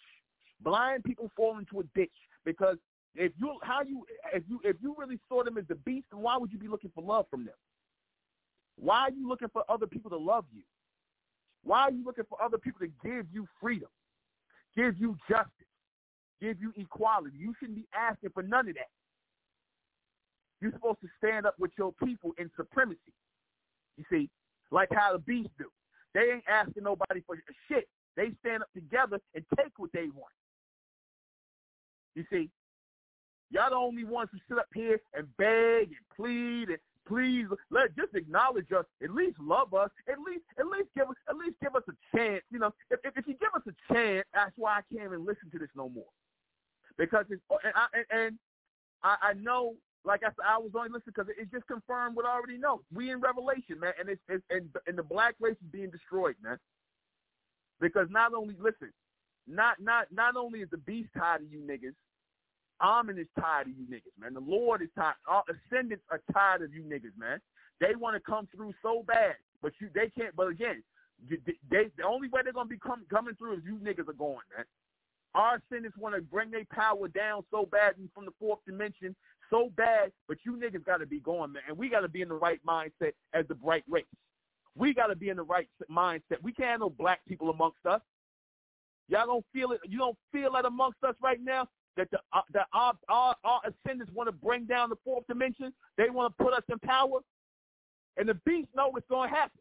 Blind people fall into a ditch because if you how you if you if you really saw them as the beast, then why would you be looking for love from them? Why are you looking for other people to love you? Why are you looking for other people to give you freedom, give you justice, give you equality? You shouldn't be asking for none of that. You're supposed to stand up with your people in supremacy. You see, like how the beasts do. They ain't asking nobody for shit. They stand up together and take what they want. You see, y'all the only ones who sit up here and beg and plead and please let just acknowledge us. At least love us. At least at least give us at least give us a chance. You know, if if, if you give us a chance, that's why I can't even listen to this no more. Because it's and I, and, and I, I know Like I said, I was only listening because it, just confirmed what I already know. We in Revelation, man, and it's, it's and, and the black race is being destroyed, man. Because not only listen, not not not only is the beast tired of you niggas, Amen is tired of you niggas, man. The Lord is tired. Our ascendants are tired of you niggas, man. They want to come through so bad, but you they can't. But again, they the only way they're gonna be come, coming through is you niggas are going, man. Our ascendants want to bring their power down so bad from the fourth dimension, so bad, but you niggas got to be going, man. And we got to be in the right mindset as the bright race. We got to be in the right mindset. We can't have no black people amongst us. Y'all don't feel it. You don't feel that amongst us right now that the uh, that our, our our ascendants want to bring down the fourth dimension. They want to put us in power, and the beast know it's going to happen.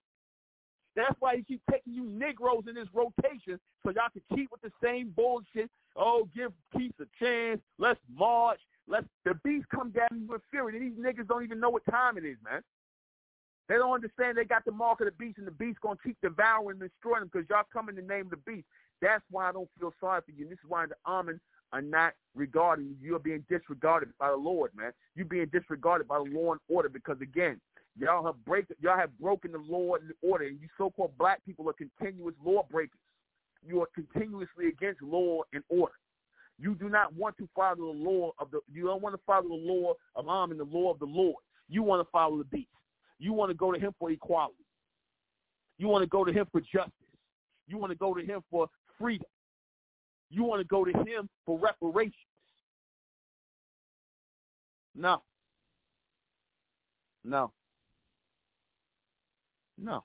That's why he keep taking you Negroes in this rotation so y'all can keep with the same bullshit. Oh, give peace a chance. Let's march. Let's the beast come down with fury. And these niggas don't even know what time it is, man. They don't understand they got the mark of the beast and the beast gonna keep devouring and destroying them because y'all come in the name of the beast. That's why I don't feel sorry for you. And this is why the Amen are not regarding you. You're being disregarded by the Lord, man. You're being disregarded by the law and order because again, y'all have break y'all have broken the law and order, and you so-called black people are continuous law breakers. You are continuously against law and order. You do not want to follow the law of the. You don't want to follow the law of Am and the law of the Lord. You want to follow the beast. You want to go to Him for equality. You want to go to Him for justice. You want to go to Him for freedom. You want to go to him for reparations. No. No. No.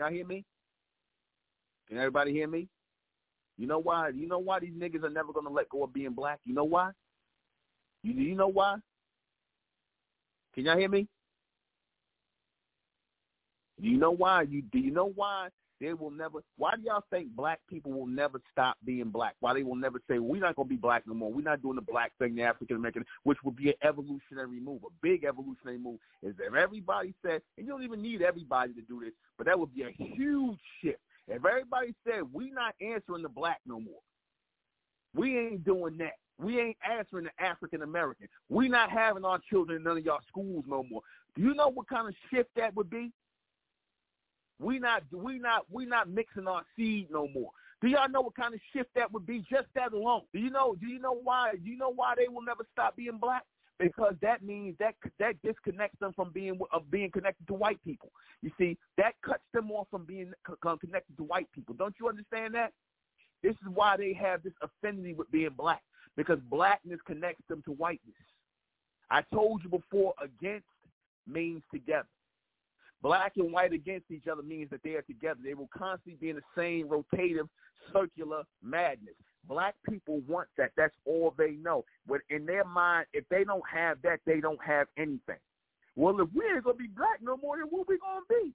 y'all hear me? Can everybody hear me? You know why? You know why these niggas are never gonna let go of being black? You know why? You do you know why? Can y'all hear me? Do you know why? You do you know why they will never. Why do y'all think black people will never stop being black? Why they will never say we're not gonna be black no more? We're not doing the black thing, the African American, which would be an evolutionary move, a big evolutionary move. Is if everybody said, and you don't even need everybody to do this, but that would be a huge shift. If everybody said we're not answering the black no more, we ain't doing that. We ain't answering the African American. We're not having our children in none of y'all schools no more. Do you know what kind of shift that would be? We not we not we not mixing our seed no more. Do y'all know what kind of shift that would be? Just that alone. Do you know? Do you know why? Do you know why they will never stop being black? Because that means that that disconnects them from being of being connected to white people. You see, that cuts them off from being connected to white people. Don't you understand that? This is why they have this affinity with being black because blackness connects them to whiteness. I told you before, against means together. Black and white against each other means that they are together. They will constantly be in the same rotative, circular madness. Black people want that. That's all they know. But in their mind, if they don't have that, they don't have anything. Well, if we ain't gonna be black no more, then what we gonna be?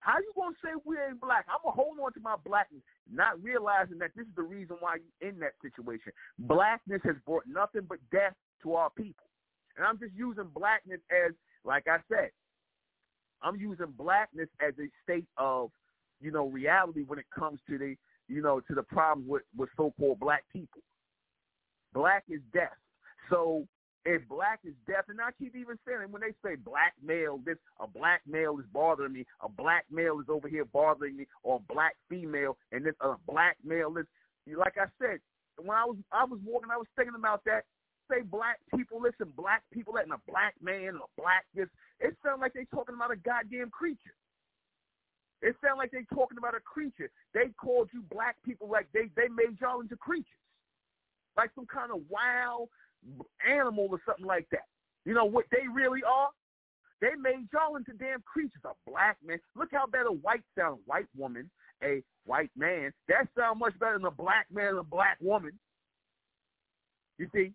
How you gonna say we ain't black? I'm gonna hold on to my blackness, not realizing that this is the reason why you in that situation. Blackness has brought nothing but death to our people, and I'm just using blackness as, like I said, I'm using blackness as a state of, you know, reality when it comes to the, you know, to the problems with, with so-called black people. Black is death. So if black is death, and I keep even saying when they say black male, this a black male is bothering me, a black male is over here bothering me, or a black female, and this a black male is like I said, when I was I was walking, I was thinking about that. Say black people, listen, black people letting a black man or black this it sounds like they talking about a goddamn creature. It sounds like they talking about a creature. They called you black people like they, they made y'all into creatures. Like some kind of wild animal or something like that. You know what they really are? They made y'all into damn creatures. A black man. Look how better white sounds. White woman, a white man. That sounds much better than a black man and a black woman. You see?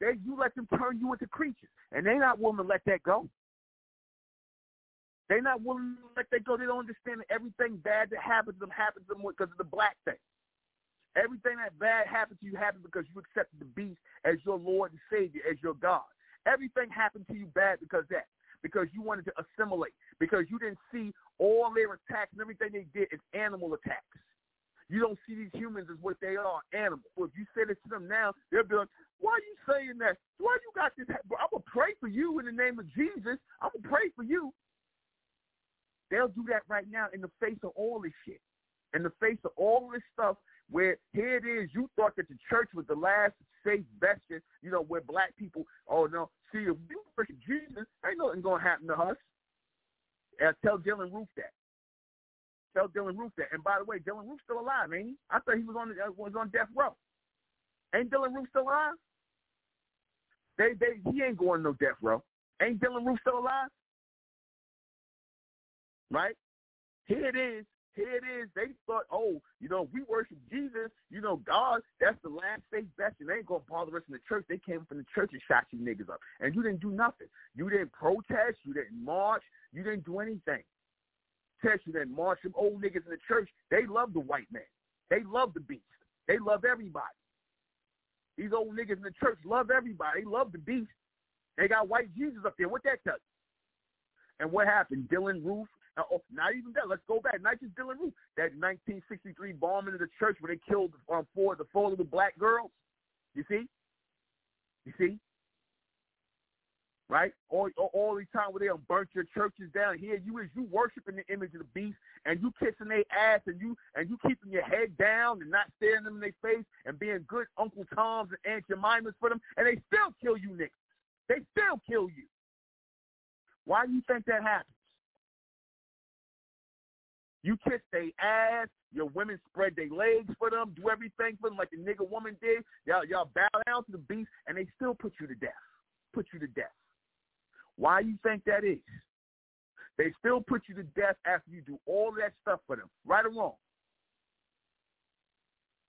They you let them turn you into creatures, and they're not willing to let that go. They're not willing to let that go. They don't understand that everything bad that happens to them happens to them because of the black thing. Everything that bad happens to you happens because you accepted the beast as your Lord and Savior, as your God. Everything happened to you bad because that. Because you wanted to assimilate. Because you didn't see all their attacks and everything they did as animal attacks. You don't see these humans as what they are, animals. If you say this to them now, they'll be like, why are you saying that? Why you got this? I'm going to pray for you in the name of Jesus. I'm going to pray for you. They'll do that right now in the face of all this shit. In the face of all this stuff where here it is, you thought that the church was the last safe bastion, you know, where black people, oh no, see, if you worship Jesus, ain't nothing to happen to us. And tell Dylann Roof that. Tell Dylann Roof that. And by the way, Dylann Roof's still alive, ain't he? I thought he was on uh, was on death row. Ain't Dylann Roof still alive? They they he ain't going no death row. Ain't Dylann Roof still alive? Right? Here it is. Here it is. They thought, oh, you know, we worship Jesus. You know, God, that's the last safe bet. And they ain't going to bother us in the church. They came from the church and shot you niggas up. And you didn't do nothing. You didn't protest. You didn't march. You didn't do anything that march them old niggas in the church, they love the white man. They love the beast. They love everybody. These old niggas in the church love everybody. They love the beast. They got white Jesus up there. What that you? And what happened? Dylann Roof. Oh, not even that. Let's go back. Not just Dylann Roof. That 1963 bombing of the church where they killed um, four the four little black girls. You see? You see? Right? All, all the time where they don't burnt your churches down. Here you is you worshiping the image of the beast and you kissing their ass and you and you keeping your head down and not staring them in their face and being good Uncle Toms and Aunt Jemimas for them, and they still kill you niggas. They still kill you. Why do you think that happens? You kiss their ass. Your women spread their legs for them, do everything for them like the nigga woman did. Y'all, y'all bow down to the beast, and they still put you to death. Put you to death. Why you think that is? They still put you to death after you do all that stuff for them, right or wrong.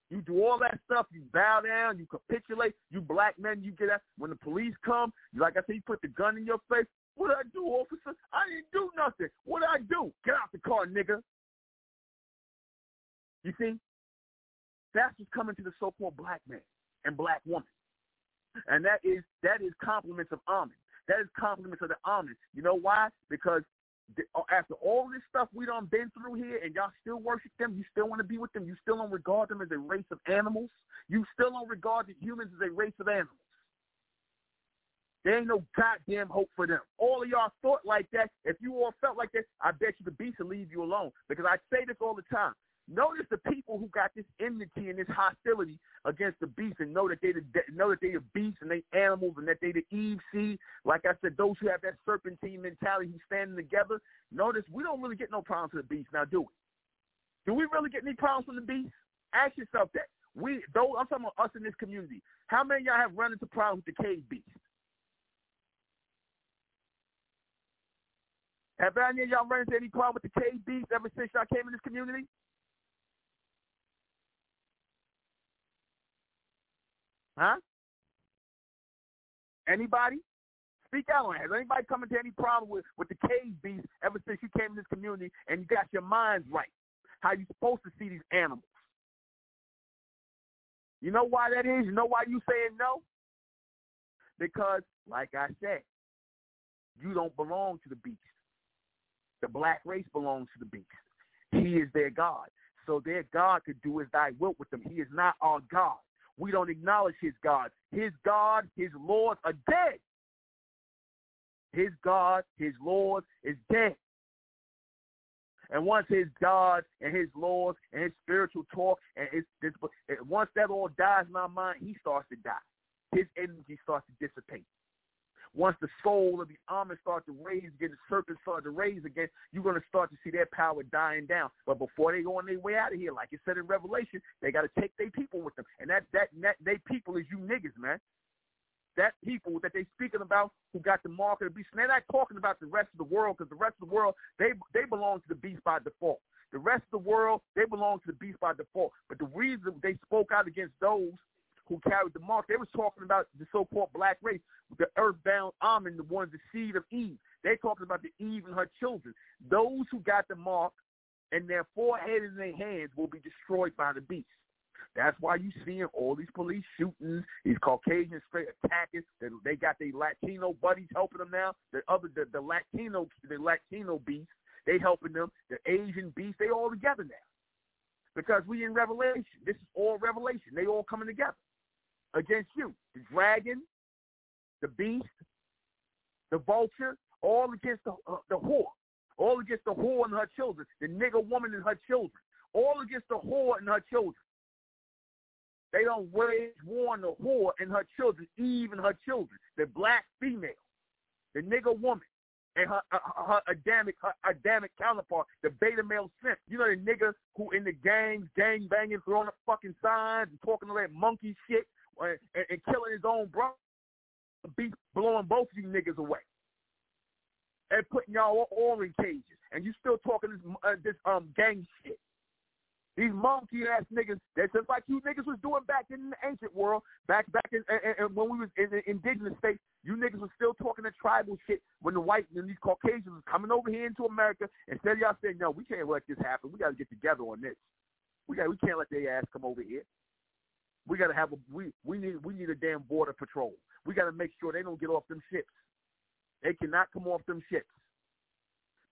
You do all that stuff. You bow down. You capitulate. You black men, you get out. When the police come, like I said, you put the gun in your face. What did I do, officer? I didn't do nothing. What did I do? Get out the car, nigga. You see? That's what's coming to the so-called black man and black woman. And that is that is compliments of Amen. That is compliments of the Amen. You know why? Because uh, after all this stuff we done been through here and y'all still worship them, you still want to be with them, you still don't regard them as a race of animals, you still don't regard the humans as a race of animals. There ain't no goddamn hope for them. All of y'all thought like that. If you all felt like that, I bet you the beast will leave you alone. Because I say this all the time. Notice the people who got this enmity and this hostility against the beast and know that they the, know that they the beasts and they animals and that they the Eve seed. Like I said, those who have that serpentine mentality who standing together. Notice we don't really get no problems with the beast now, do we? Do we really get any problems from the beast? Ask yourself that. We though I'm talking about us in this community. How many y'all have run into problems with the cave beast? Have any of y'all run into any problem with the cave beast ever since y'all came in this community? Huh? Anybody? Speak out on it. Has anybody come into any problem with, with the cave beast ever since you came in this community and you got your minds right? How you supposed to see these animals? You know why that is? You know why you saying no? Because, like I said, you don't belong to the beast. The black race belongs to the beast. He is their God. So their God could do as thy will with them. He is not our God we don't acknowledge his God. His God, his Lord are dead. His God, his Lord is dead. And once his God and his Lord and his spiritual talk and his, this, once that all dies in our mind, he starts to die. His energy starts to dissipate. Once the soul of the almond starts to raise again, the serpent starts to raise again, you're going to start to see their power dying down. But before they go on their way out of here, like it said in Revelation, they got to take their people with them. And that, that, that they people is you niggas, man. That people that they speaking about who got the mark of the beast. And they're not talking about the rest of the world because the rest of the world, they, they belong to the beast by default. The rest of the world, they belong to the beast by default. But the reason they spoke out against those who carried the mark. They was talking about the so-called black race, the earthbound Amen, the ones, the seed of Eve. They talking about the Eve and her children. Those who got the mark and their forehead and their hands will be destroyed by the beast. That's why you seeing all these police shootings, these Caucasians straight attacking. They, they got their Latino buddies helping them now. The other, the, the Latino, the Latino beasts, they helping them. The Asian beasts, they all together now. Because we in Revelation. This is all Revelation. They all coming together against you. The dragon, the beast, the vulture, all against the, uh, the whore, all against the whore and her children, the nigger woman and her children, all against the whore and her children. They don't wage war on the whore and her children, Eve and her children, the black female, the nigger woman, and her, her, her Adamic, her Adamic counterpart, the beta male simp. You know the nigger who in the gangs, gang banging, throwing up fucking signs and talking all that monkey shit and, and killing his own brother, be blowing both of you niggas away and putting y'all all in cages, and you still talking this uh, this um gang shit. These monkey ass niggas, that's just like you niggas was doing back in the ancient world, back back in, in, in when we was in the indigenous states. You niggas was still talking the tribal shit when the white and these Caucasians was coming over here into America. Instead of y'all saying, no, we can't let this happen. We got to get together on this. We got we can't let their ass come over here. We got to have a we we need we need a damn border patrol. We got to make sure they don't get off them ships. They cannot come off them ships.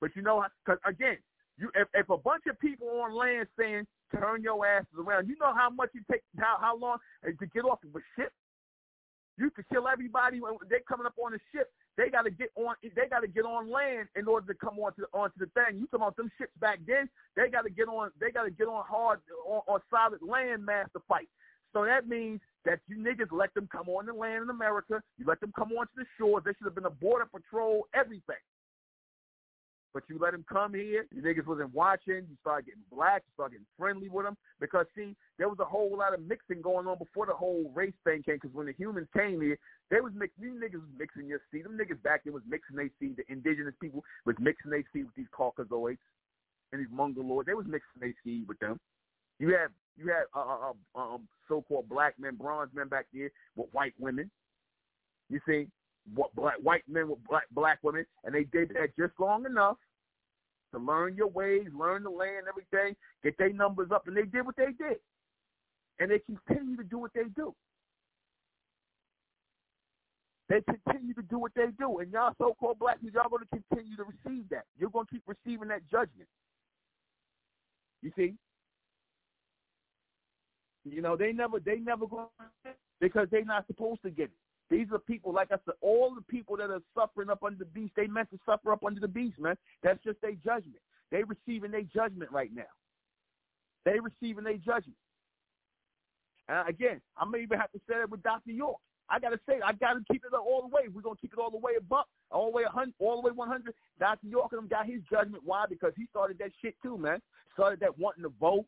But you know, because again, you if, if a bunch of people on land saying turn your asses around, you know how much it takes how how long eh, to get off of a ship. You could kill everybody when they coming up on the ship. They got to get on. They got to get on land in order to come onto onto the thing. You talking about them ships back then? They got to get on. They got to get on hard on, on solid land mass to fight. So that means that you niggas let them come on the land in America. You let them come onto the shores. There should have been a border patrol, everything. But you let them come here. You niggas wasn't watching. You started getting black. You started getting friendly with them because see, there was a whole lot of mixing going on before the whole race thing came. Because when the humans came here, they was mixing. These niggas was mixing your seed. Them niggas back there was mixing their seed. The indigenous people was mixing their seed with these Caucasoids and these Mongoloids. They was mixing their seed with them. You had you had uh, uh, uh, um, so-called black men, bronze men back there with white women. You see, what black white men with black black women, and they did that just long enough to learn your ways, learn the land, everything, get their numbers up, and they did what they did, and they continue to do what they do. They continue to do what they do, and y'all so-called black people, y'all going to continue to receive that. You're going to keep receiving that judgment. You see, you know they never they never go because they're not supposed to get it. These are people, like I said, all the people that are suffering up under the beast, they meant to suffer up under the beast, man. That's just their judgment. They receiving their judgment right now. They receiving their judgment. And again, I may even have to say that with Dr. York. I gotta say, I gotta keep it all the way. We're gonna keep it all the way above, all the way 100, all the way 100. Dr. York and them got his judgment. Why? Because he started that shit too, man. Started that wanting to vote,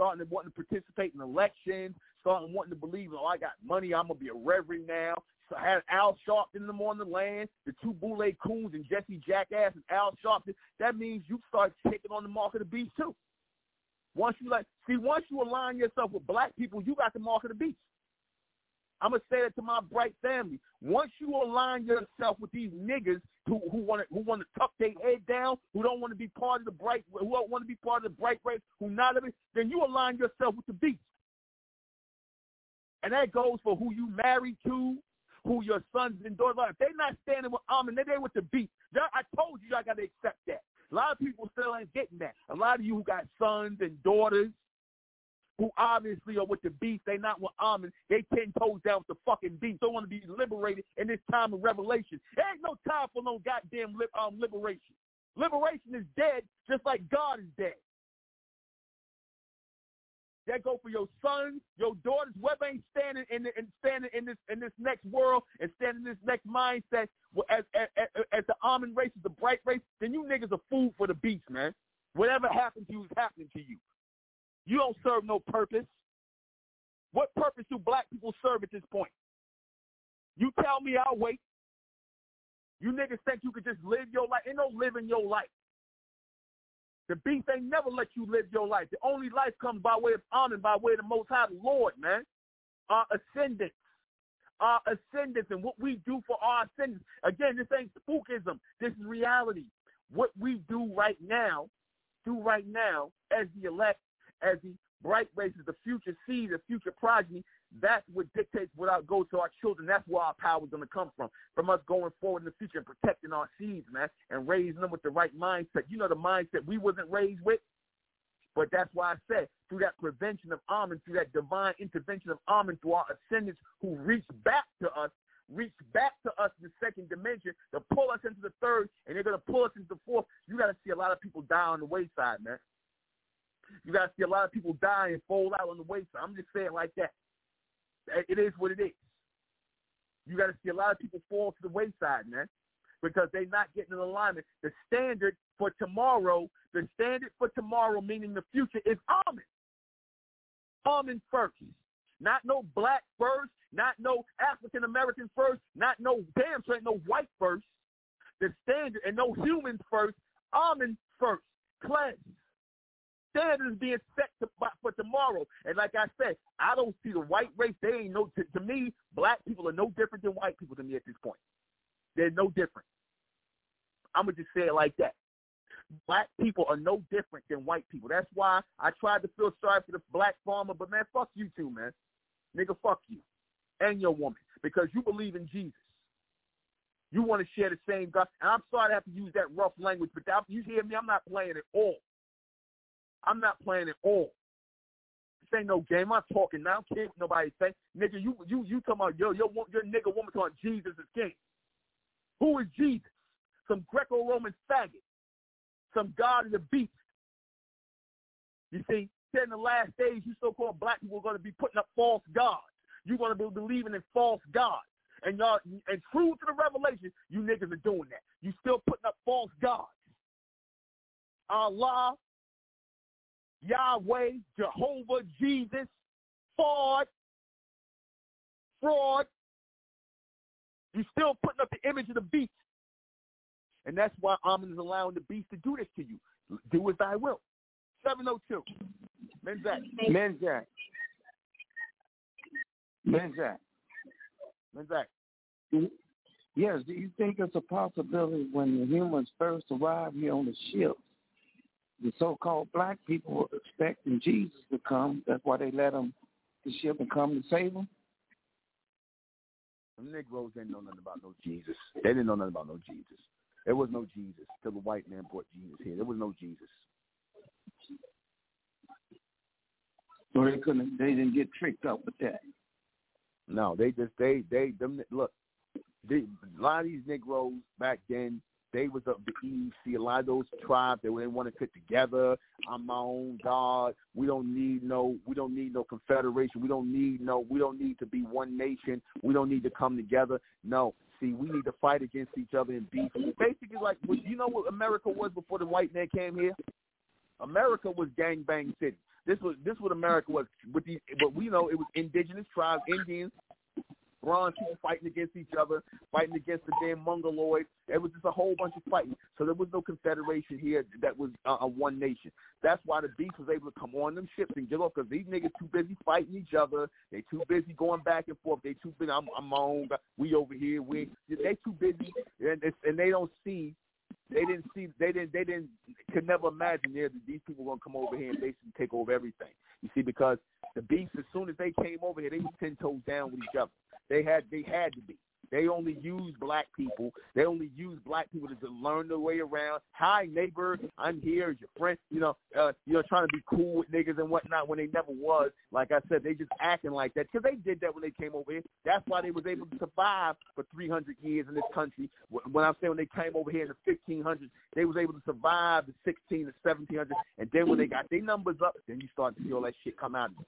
starting to wanting to participate in elections, starting wanting to believe, oh, I got money, I'm gonna be a reverend now. So I had Al Sharpton them on the land, the two Boule Coons and Jesse Jackass and Al Sharpton. That means you start taking on the mark of the beast too. Once you like, see, once you align yourself with black people, you got the mark of the beast. I'm gonna say that to my bright family. Once you align yourself with these niggas who who want to who want to tuck their head down, who don't want to be part of the bright, who don't want to be part of the bright race, who not of it, then you align yourself with the beast. And that goes for who you married to, who your sons and daughters are. If they're not standing with Amen, they're with the beast. I told you I got to accept that. A lot of people still ain't getting that. A lot of you who got sons and daughters who obviously are with the beast, they not with Amen. They ten toes down with the fucking beast. They don't want to be liberated in this time of revelation. There ain't no time for no goddamn li- um, liberation. Liberation is dead, just like God is dead. That go for your sons, your daughters, whoever ain't standing in, the, in standing in this in this next world and standing in this next mindset as as, as the almond race is the bright race, then you niggas are food for the beast, man. Whatever happened to you is happening to you. You don't serve no purpose. What purpose do black people serve at this point? You tell me I'll wait. You niggas think you could just live your life. Ain't no living your life. The beast ain't never let you live your life. The only life comes by way of honor, by way of the Most High Lord, man. Our ascendants. Our ascendants and what we do for our ascendants. Again, this ain't spookism. This is reality. What we do right now, do right now as the elect, as the bright races, the future seed, the future progeny, that's what dictates what our goes to our children. That's where our power is going to come from, from us going forward in the future and protecting our seeds, man, and raising them with the right mindset. You know the mindset we wasn't raised with, but that's why I said through that prevention of Amen, through that divine intervention of Amen, through our ascendants who reach back to us, reach back to us in the second dimension to pull us into the third, and they're going to pull us into the fourth. You got to see a lot of people die on the wayside, man. You got to see a lot of people die and fold out on the wayside. I'm just saying like that. It is what it is. You got to see a lot of people fall to the wayside, man, because they're not getting in alignment. The standard for tomorrow, the standard for tomorrow, meaning the future, is Amen. Amen first. Not no black first, not no African American first, not no damn sure ain't no white first. The standard and no humans first. Amen first. Cleanse standards being set to, for tomorrow. And like I said, I don't see the white race. They ain't no to, to me. Black people are no different than white people to me at this point. They're no different. I'm gonna just say it like that. Black people are no different than white people. That's why I tried to feel sorry for the black farmer, but man, fuck you too, man. Nigga, fuck you and your woman because you believe in Jesus. You want to share the same God. And I'm sorry to have to use that rough language, but that, you hear me? I'm not playing at all. I'm not playing at all. This ain't no game. I'm talking now. Don't nobody say. Nigga, you you you talking about yo, your, your nigga woman talking Jesus is king. Who is Jesus? Some Greco-Roman faggot. Some God of the beast. You see, in the last days, you so-called black people are going to be putting up false gods. You're going to be believing in false gods. And y'all, and true to the revelation, you niggas are doing that. You still putting up false gods. Allah, Yahweh, Jehovah, Jesus, fraud, fraud. You're still putting up the image of the beast. And that's why Amen is allowing the beast to do this to you. Do as I will. 702. Menzak. Menzak. Menzak. Menzak. Yes, do you think it's a possibility when the humans first arrived here on the ship, the so-called black people were expecting Jesus to come. That's why they let him, the ship and come to save them. The Negroes didn't know nothing about no Jesus. They didn't know nothing about no Jesus. There was no Jesus till the white man brought Jesus here. There was no Jesus. So they couldn't. They didn't get tricked up with that. No, they just they they them look. They, a lot of these Negroes back then they was of the East. See, a lot of those tribes they didn't want to fit together. I'm my own God. We don't need no. We don't need no confederation. We don't need no. We don't need to be one nation. We don't need to come together. No. See, we need to fight against each other and beef. Basically, like you know what America was before the white man came here. America was gang bang city. This was this what America was with these, but we know it was indigenous tribes, Indians, bronze people fighting against each other, fighting against the damn mongoloids. It was just a whole bunch of fighting. So there was no confederation here that was uh, a one nation. That's why the beast was able to come on them ships and get off because these niggas too busy fighting each other. They too busy going back and forth. They too busy. I'm, I'm my own. We over here. We they too busy and and they don't see they didn't see they didn't they didn't could never imagine there that these people were gonna come over here and basically take over everything. You see, because the beast as soon as they came over here, they was ten toes down with each other. They had they had to be. They only use black people. They only use black people to, learn their way around. Hi, neighbor, I'm here as your friend. You know, uh, you know, trying to be cool with niggas and whatnot when they never was. Like I said, they just acting like that because they did that when they came over here. That's why they was able to survive for 300 years in this country. When I'm saying when they came over here in the 1500s, they was able to survive the 16 to 1700s. And then when they got their numbers up, then you start to see all that shit come out of them.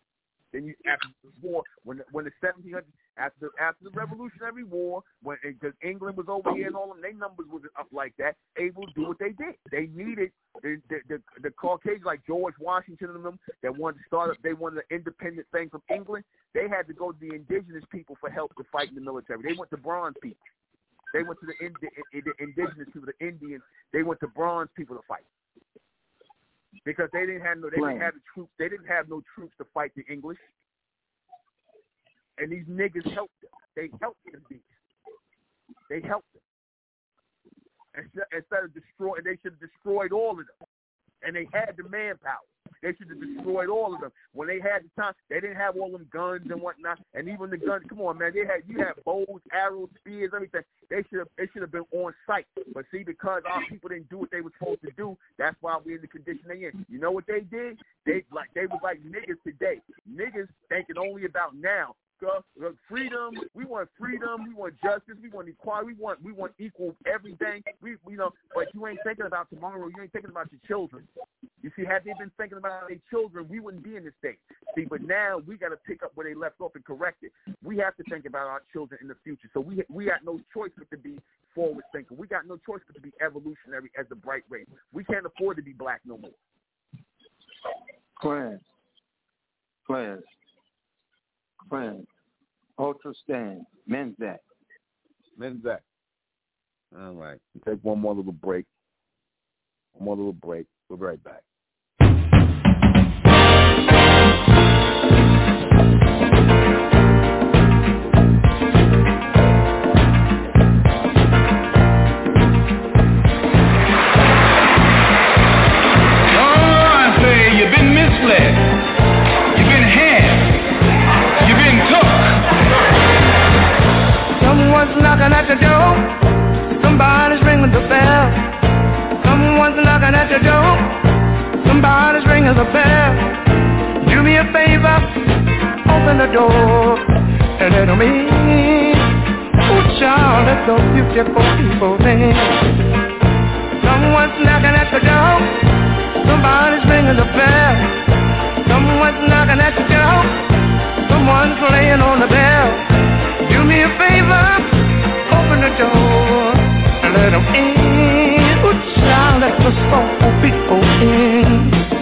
Then you after the war, when the, when the 1700s, after after the Revolutionary War, when because England was over here and all them, their numbers wasn't up like that, able to do what they did. They needed the the the, the Caucasians like George Washington and them that wanted to start up. They wanted an independent thing from England. They had to go to the indigenous people for help to fight in the military. They went to bronze people. They went to the, the, the indigenous people, the Indians. They went to bronze people to fight because they didn't have no they didn't have the troops they didn't have no troops to fight the English. And these niggas helped them. They helped the beast. They helped them. Instead of destroying, they should have destroyed all of them. And they had the manpower. They should have destroyed all of them. When they had the time, they didn't have all them guns and whatnot. And even the guns, come on, man, they had you had bows, arrows, spears, everything. They should have they should have been on site. But see, because our people didn't do what they were supposed to do, that's why we're in the condition they in. You know what they did? They like they was like niggas today. Niggas thinking only about now freedom. We want freedom. We want justice. We want equality. We want we want equal everything. We you know, but you ain't thinking about tomorrow. You ain't thinking about your children. You see, had they been thinking about their children, we wouldn't be in this state. See, but now we got to pick up where they left off and correct it. We have to think about our children in the future. So we we got no choice but to be forward thinking. We got no choice but to be evolutionary as the bright race. We can't afford to be black no more. Class. Class. Class. Ultra Stand. Menzak. Menzak. All right. We'll take one more little break. One more little break. We'll be right back. is a bell. Do me a favor, open the door and let them in. Oh, child, let those beautiful people in. Someone's knocking at the door. Somebody's ringing the bell. Someone's knocking at the door. Someone's laying on the bell. Do me a favor, open the door and let them in. Oh, child, let those beautiful people in.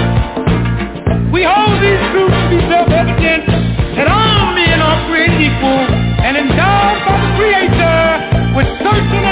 be self-evident that all men are created equal and endowed by the Creator with certain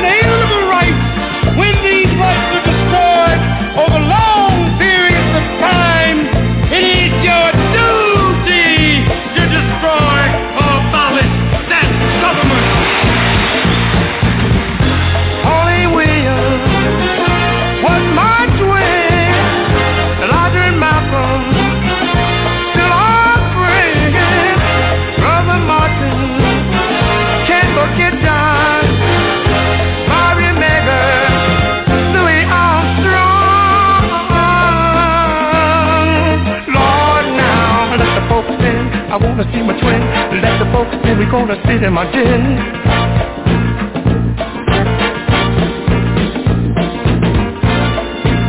we gonna sit in my den?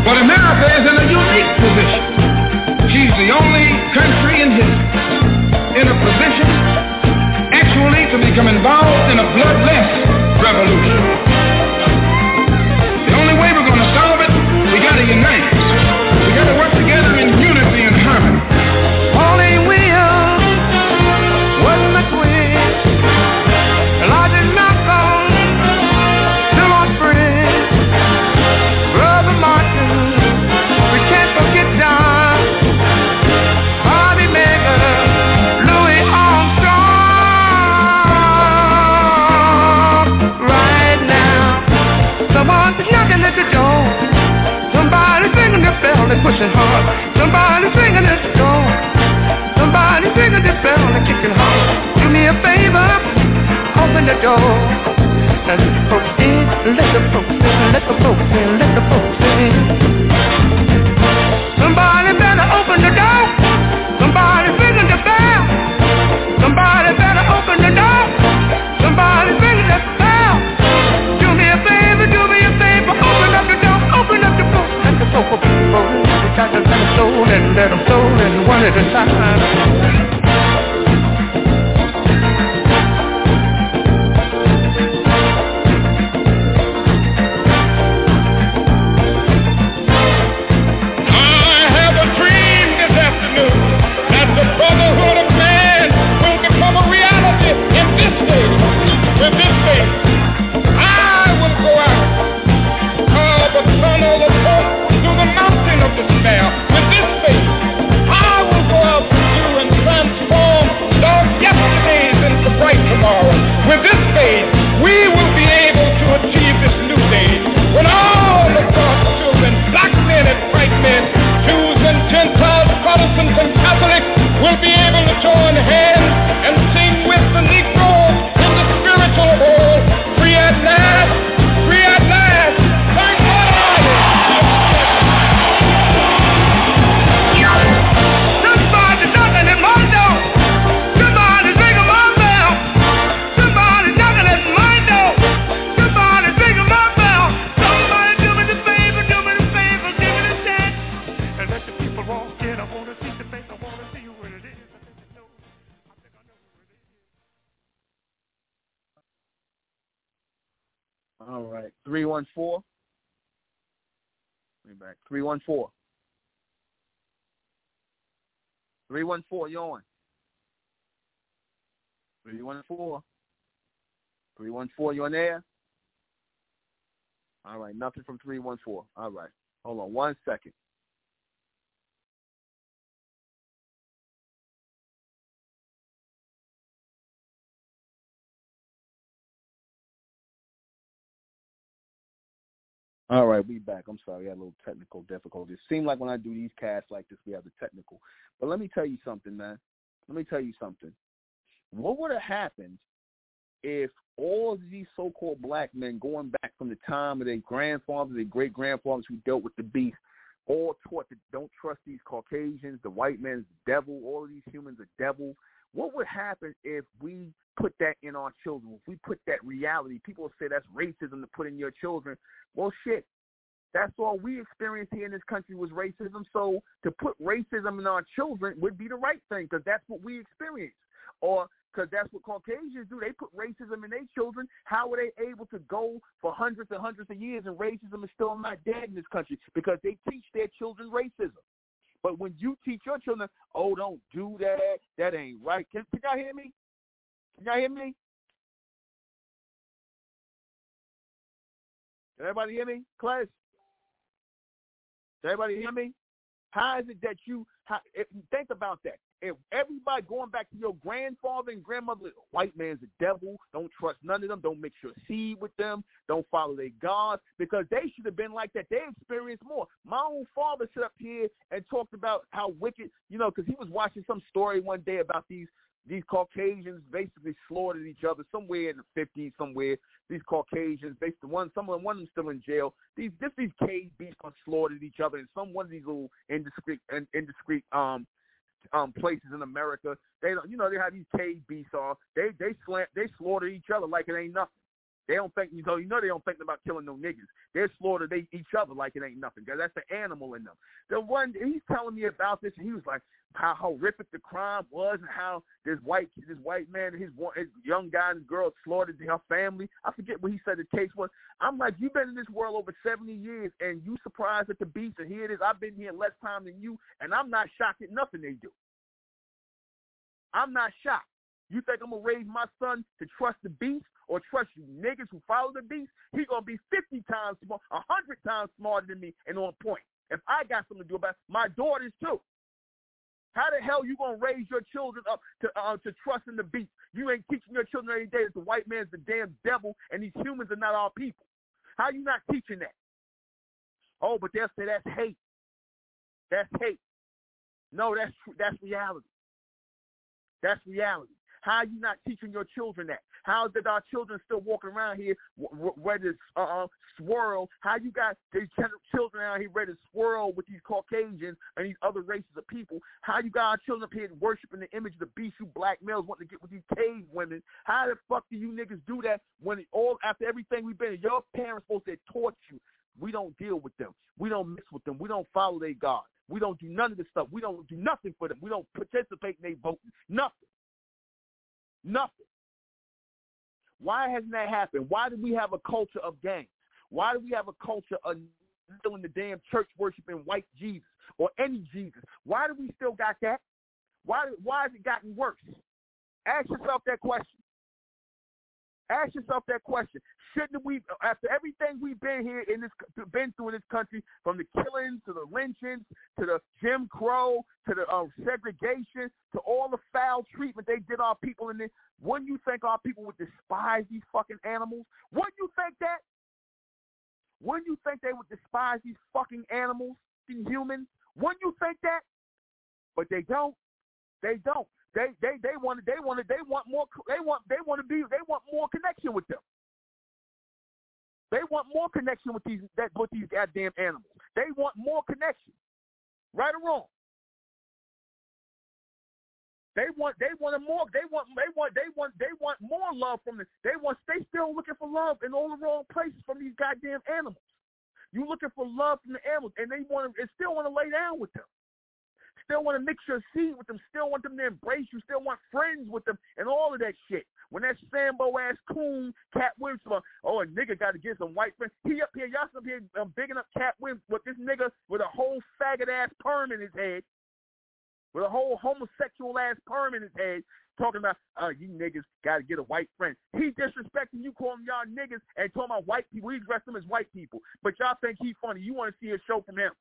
But America is in a unique position. She's the only country in history in a position actually to become involved in a bloodless revolution. right. 314. 314, you're on. 314. 314, you on there? All right, nothing from 314. All right. Hold on one second. All right, we back. I'm sorry, I had a little technical difficulty. It seemed like when I do these casts like this, we have the technical. But let me tell you something, man. Let me tell you something. What would have happened if all these so-called black men going back from the time of their grandfathers, their great-grandfathers who dealt with the beast, all taught that don't trust these Caucasians, the white man's the devil, all of these humans are devils, what would happen if we put that in our children? If we put that reality, people say that's racism to put in your children. Well, shit, that's all we experienced here in this country was racism. So to put racism in our children would be the right thing because that's what we experienced. Or because that's what Caucasians do. They put racism in their children. How are they able to go for hundreds and hundreds of years and racism is still not dead in this country? Because they teach their children racism. But when you teach your children, oh, don't do that, that ain't right. Can, can y'all hear me? Can y'all hear me? Can everybody hear me? Class? Can everybody hear me? How is it that you how, think about that? If everybody going back to your grandfather and grandmother, white man's a devil. Don't trust none of them. Don't mix your seed with them. Don't follow their gods because they should have been like that. They experienced more. My own father stood up here and talked about how wicked, you know, because he was watching some story one day about these these Caucasians basically slaughtered each other somewhere in the 50s, somewhere. These Caucasians, basically one, some of them, one of them still in jail. These just these cave beasts slaughtered each other in some one of these little indiscreet, indiscreet um um places in America. They don't, you know, they have these beasts all. They they slant, they slaughter each other like it ain't nothing. They don't think you know you know they don't think about killing no niggas. They slaughter they each other like it ain't nothing. Cause that's the animal in them. The one he's telling me about this, and he was like how horrific the crime was, and how this white this white man, his his young guy and girl slaughtered her family. I forget what he said the case was. I'm like, you've been in this world over 70 years, and you surprised at the beast, and here it is. I've been here less time than you, and I'm not shocked at nothing they do. I'm not shocked. You think I'm gonna raise my son to trust the beast or trust you niggas who follow the beast? He gonna be fifty times smart, a hundred times smarter than me and on point. If I got something to do about it, my daughters too. How the hell you gonna raise your children up to uh, to trust in the beast? You ain't teaching your children every day that the white man's the damn devil and these humans are not our people. How you not teaching that? Oh, but they'll say that's hate. That's hate. No, that's that's reality. That's reality. How are you not teaching your children that? How did our children still walking around here ready to uh, swirl? How you got these children out here ready to swirl with these Caucasians and these other races of people? How you got our children up here worshiping the image of the beast you black males wanting to get with these cave women? How the fuck do you niggas do that when all after everything we've been? Your parents supposed to taught you. We don't deal with them. We don't mix with them. We don't follow their God. We don't do none of this stuff. We don't do nothing for them. We don't participate in their voting. Nothing. Nothing. Why hasn't that happened? Why do we have a culture of gangs? Why do we have a culture of still in the damn church worshiping white Jesus or any Jesus? Why do we still got that? Why why has it gotten worse? Ask yourself that question. Ask yourself that question. Shouldn't we, after everything we've been here in this, been through in this country, from the killings to the lynchings to the Jim Crow to the uh, segregation to all the foul treatment they did our people in this, wouldn't you think our people would despise these fucking animals? Wouldn't you think that? Wouldn't you think they would despise these fucking animals, these humans? Wouldn't you think that? But they don't. They don't. They they they want they want they want more they want they want to be they want more connection with them. They want more connection with these that with these goddamn animals. They want more connection, right or wrong. They want they want more they want they want they want they want more love from the they want they still looking for love in all the wrong places from these goddamn animals. You looking for love from the animals, and they want to, and still want to lay down with them still want to mix your seed with them, still want them to embrace you, still want friends with them, and all of that shit. When that Sambo ass coon Katt Williams, oh a nigga got to get some white friends. He up here, y'all up here um, bigging up Katt Williams with this nigga with a whole faggot ass perm in his head, with a whole homosexual ass perm in his head, talking about, uh, you niggas got to get a white friend. He disrespecting you, calling y'all niggas, and talking about white people. He dressed them as white people, but y'all think he funny. You want to see a show from him.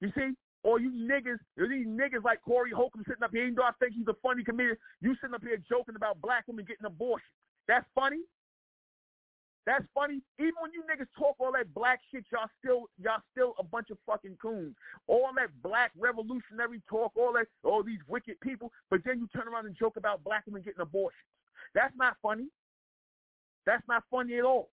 You see? Or you niggas, these niggas like Corey Holcomb sitting up here, even though I think he's a funny comedian, you sitting up here joking about black women getting abortion. That's funny? That's funny. Even when you niggas talk all that black shit, y'all still y'all still a bunch of fucking coons. All that black revolutionary talk, all that all these wicked people, but then you turn around and joke about black women getting abortions. That's not funny. That's not funny at all.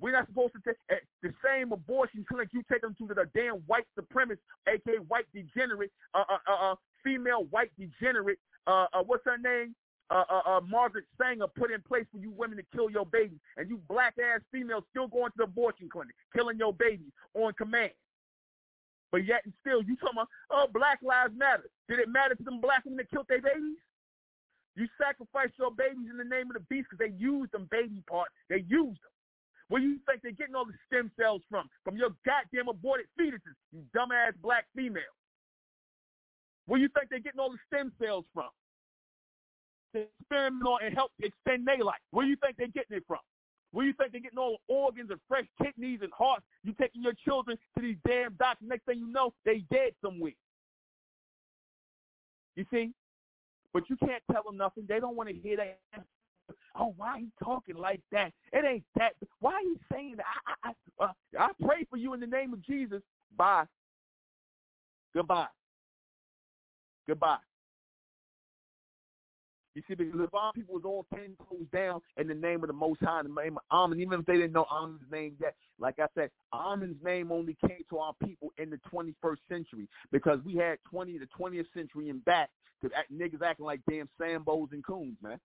We're not supposed to take eh, the same abortion clinic you take them to the damn white supremacist, aka white degenerate, uh, uh, uh, uh female white degenerate. Uh, uh, what's her name? Uh, uh, uh, Margaret Sanger put in place for you women to kill your babies, and you black ass females still going to the abortion clinic, killing your babies on command. But yet and still, you talking about, oh, Black Lives Matter. Did it matter to them black women that killed their babies? You sacrificed your babies in the name of the beast because they used them baby parts. They used them. Where you think they're getting all the stem cells from? From your goddamn aborted fetuses, you dumbass black female. Where you think they're getting all the stem cells from? To experiment on and help extend their life. Where you think they're getting it from? Where you think they're getting all the organs and fresh kidneys and hearts? You taking your children to these damn doctors. Next thing you know, they dead somewhere. You see? But you can't tell them nothing. They don't want to hear that. Oh, why he talking like that? It ain't that. Why he saying that? I, I, uh, I pray for you in the name of Jesus. Bye. Goodbye. Goodbye. You see, because our people was all ten toes down in the name of the Most High, in the name of Amen, even if they didn't know Amen's name yet, like I said, Amen's name only came to our people in the 21st century because we had 20 the 20th century and back to niggas acting like damn Sambos and coons, man.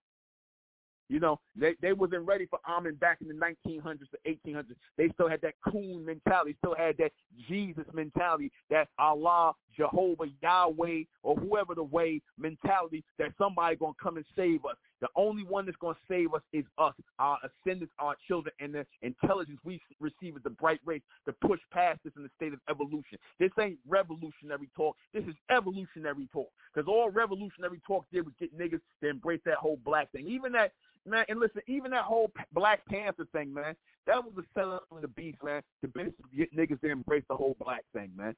You know, they they wasn't ready for Amen back in the 1900s to 1800s. They still had that coon mentality, still had that Jesus mentality, that Allah, Jehovah, Yahweh, or whoever the way mentality that somebody gonna come and save us. The only one that's gonna save us is us, our ascendants, our children, and the intelligence we receive as the bright race to push past this in the state of evolution. This ain't revolutionary talk. This is evolutionary talk. Because all revolutionary talk did was get niggas to embrace that whole black thing. Even that man, and listen, even that whole Black Panther thing, man, that was a setup of the beast, man, to get niggas to embrace the whole black thing, man.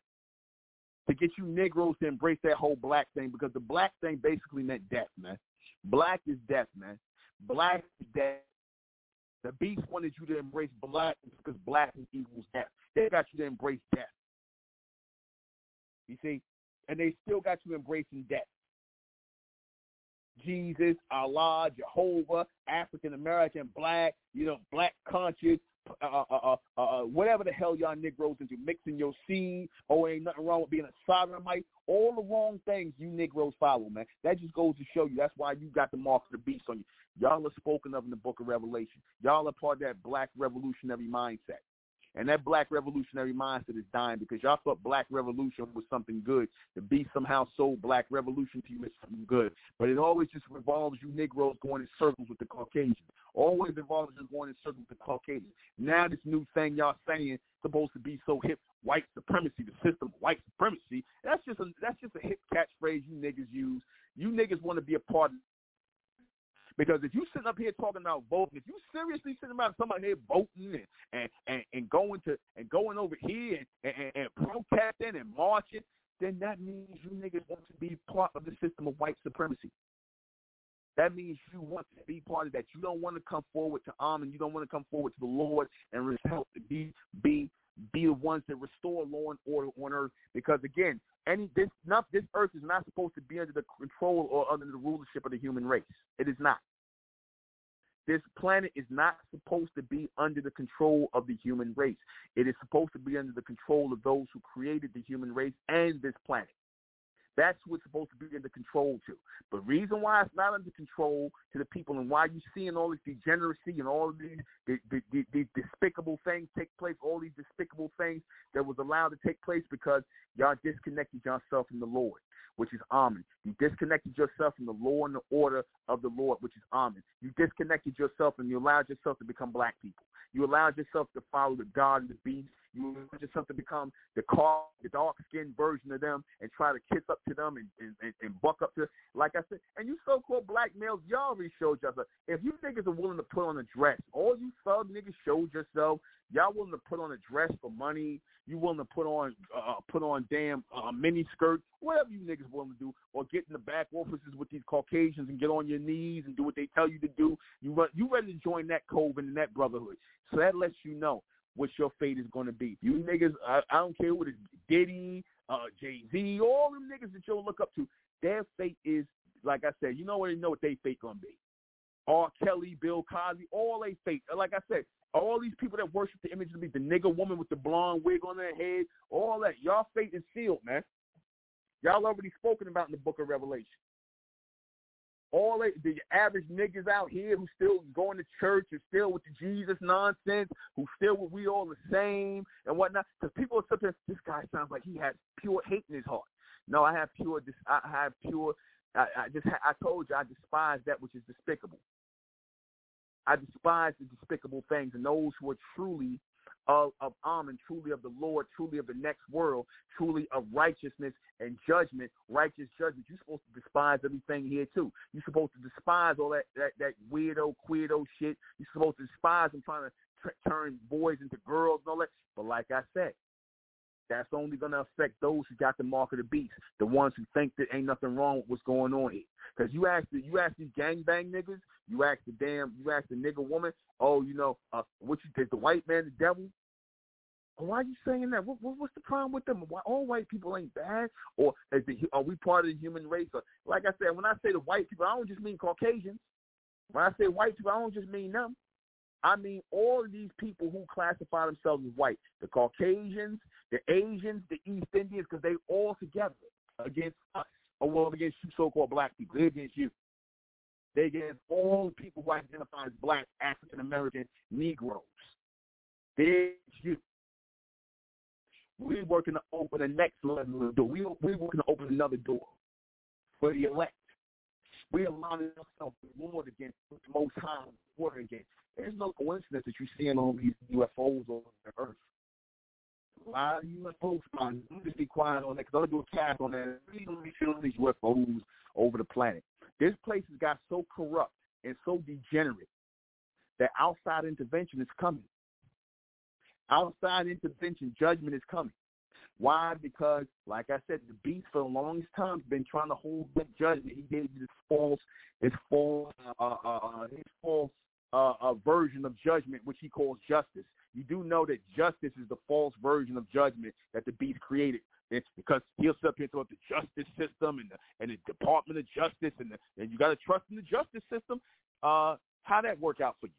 To get you Negroes to embrace that whole black thing, because the black thing basically meant death, man. Black is death, man. Black is death. The beast wanted you to embrace black because black equals death. They got you to embrace death. You see? And they still got you embracing death. Jesus, Allah, Jehovah, African American, black, you know, black conscious, uh, uh, uh, uh, whatever the hell y'all Negroes into, mixing your seed, oh, ain't nothing wrong with being a sodomite, all the wrong things you Negroes follow, man. That just goes to show you that's why you got the mark of the beast on you. Y'all are spoken of in the book of Revelation. Y'all are part of that black revolutionary mindset. And that black revolutionary mindset is dying because y'all thought black revolution was something good. The beast somehow sold black revolution to you as something good. But it always just revolves you Negroes going in circles with the Caucasians. Always involves you going in circles with the Caucasians. Now this new thing y'all saying supposed to be so hip, white supremacy, the system of white supremacy. That's just a that's just a hip catchphrase you niggas use. You niggas want to be a part of because if you sitting up here talking about voting, if you seriously sitting about somebody here voting and, and, and, going to and going over here and, and, and protesting and marching, then that means you niggas want to be part of the system of white supremacy. That means you want to be part of that. You don't want to come forward to Am and you don't want to come forward to the Lord and help to be be be the ones that restore law and order on earth. Because again, any this not this earth is not supposed to be under the control or under the rulership of the human race. It is not. This planet is not supposed to be under the control of the human race. It is supposed to be under the control of those who created the human race and this planet. That's what's supposed to be under control to. But reason why it's not under control to the people and why you're seeing all this degeneracy and all these the, the, the, the despicable things take place, all these despicable things that was allowed to take place because y'all disconnected yourself from the Lord which is Amen. You disconnected yourself from the law and the order of the Lord, which is Amen. You disconnected yourself and you allowed yourself to become black people. You allowed yourself to follow the God and the beast yourself to become the car, the dark skinned version of them and try to kiss up to them and, and, and buck up to like I said. And you so called black males, y'all already showed yourself. If you niggas are willing to put on a dress, all you thug niggas showed yourself. Y'all willing to put on a dress for money. You willing to put on uh, put on damn uh, mini skirts, whatever you niggas willing to do, or get in the back offices with these Caucasians and get on your knees and do what they tell you to do. You you ready to join that coven and that brotherhood? So that lets you know what your fate is going to be. You niggas, I, I don't care what it's Diddy, uh, Jay Z, all them niggas that you'll look up to. Their fate is, like I said, you know what? You know what their fate going to be. R. Kelly, Bill Cosby, all they fate. Like I said, all these people that worship the image of beast, the nigga woman with the blonde wig on their head, all that, y'all fate is sealed, man. Y'all already spoken about in the book of Revelation. All the average niggas out here who still going to church and still with the Jesus nonsense, who still with we all the same and whatnot. Because people are sometimes this guy sounds like he has pure hate in his heart. No, I have pure. I have pure. I, I just. I told you I despise that which is despicable. I despise the despicable things and those who are truly of, of Amen, truly of the Lord, truly of the next world, truly of righteousness and judgment, righteous judgment. You're supposed to despise everything here too. You're supposed to despise all that that, that weirdo, queerdo shit. You're supposed to despise them trying to tr- turn boys into girls and all that. But like I said, that's only going to affect those who got the mark of the beast, the ones who think that ain't nothing wrong with what's going on here. Because you ask the, you ask these gangbang niggas, you ask the damn, you ask the nigga woman, oh, you know, uh, what you did, the white man the devil? Why are you saying that? What, what's the problem with them? Why all white people ain't bad? Or is the, are we part of the human race? Or, like I said, when I say the white people, I don't just mean Caucasians. When I say white people, I don't just mean them. I mean all of these people who classify themselves as white, the Caucasians, the Asians, the East Indians, because they all together against us, or well against you so-called black people. They're against you. They against all the people who identify as black, African American, Negroes. They're you. We're working to open the next level of door. We, we're working to open another door for the elect. We're aligning ourselves with Lord against with the Most High Word against. There's no coincidence that you're seeing all these UFOs over the earth. A lot of UFOs, man. I'm just be quiet on that because I'll do a cast on that. We don't be seeing these UFOs over the planet. This place has got so corrupt and so degenerate that outside intervention is coming. Outside intervention, judgment is coming. Why? Because, like I said, the beast for the longest time has been trying to hold back judgment. He gave you this false, this false, uh, uh, uh, his false uh, uh, version of judgment, which he calls justice. You do know that justice is the false version of judgment that the beast created. It's because he'll sit up here about the justice system and the and the Department of Justice and the, and you got to trust in the justice system. Uh, how that work out for you?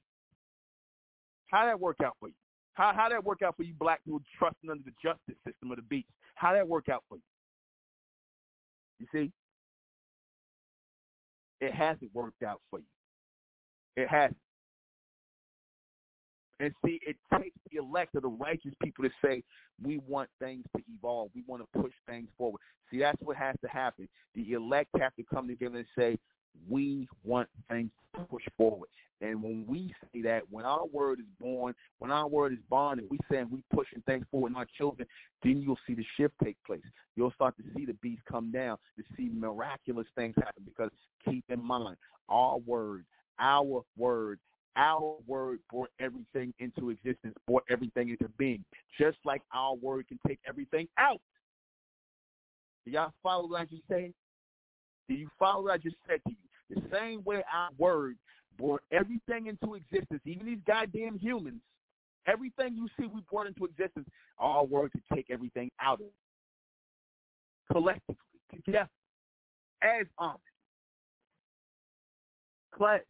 How that work out for you? How how that work out for you black people trusting under the justice system of the beast? How that work out for you? You see? It hasn't worked out for you. It hasn't. And see, it takes the elect or the righteous people to say, we want things to evolve. We want to push things forward. See, that's what has to happen. The elect have to come together and say, we want things to push forward. And when we say that, when our word is born, when our word is born, and we saying we pushing things forward in our children, then you'll see the shift take place. You'll start to see the beast come down, to see miraculous things happen. Because keep in mind, our word, our word, our word brought everything into existence, brought everything into being. Just like our word can take everything out. Do y'all follow what I just said? Do you follow what I just said to you? The same way our word brought everything into existence, even these goddamn humans, everything you see we brought into existence, our word to take everything out of. Collectively, together, as army. Class.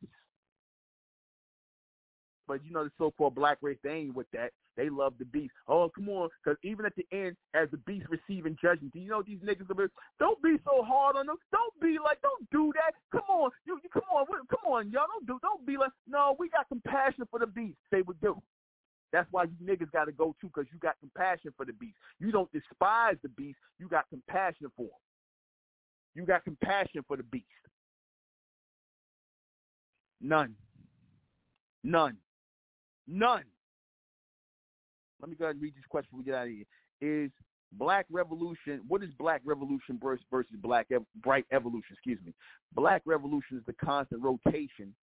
But you know the so-called black race, they ain't with that. They love the beast. Oh, come on, because even at the end, as the beast receiving judgment, do you know these niggas are? Don't be so hard on them. Don't be like, don't do that. Come on, you, you come on, come on, y'all. Don't do, don't be like. No, we got compassion for the beast. They would do. That's why you niggas got to go too, because you got compassion for the beast. You don't despise the beast. You got compassion for him. You got compassion for the beast. None. None. None. Let me go ahead and read this question before we get out of here. Is black revolution, what is black revolution versus, versus black bright evolution, excuse me. Black revolution is the constant rotation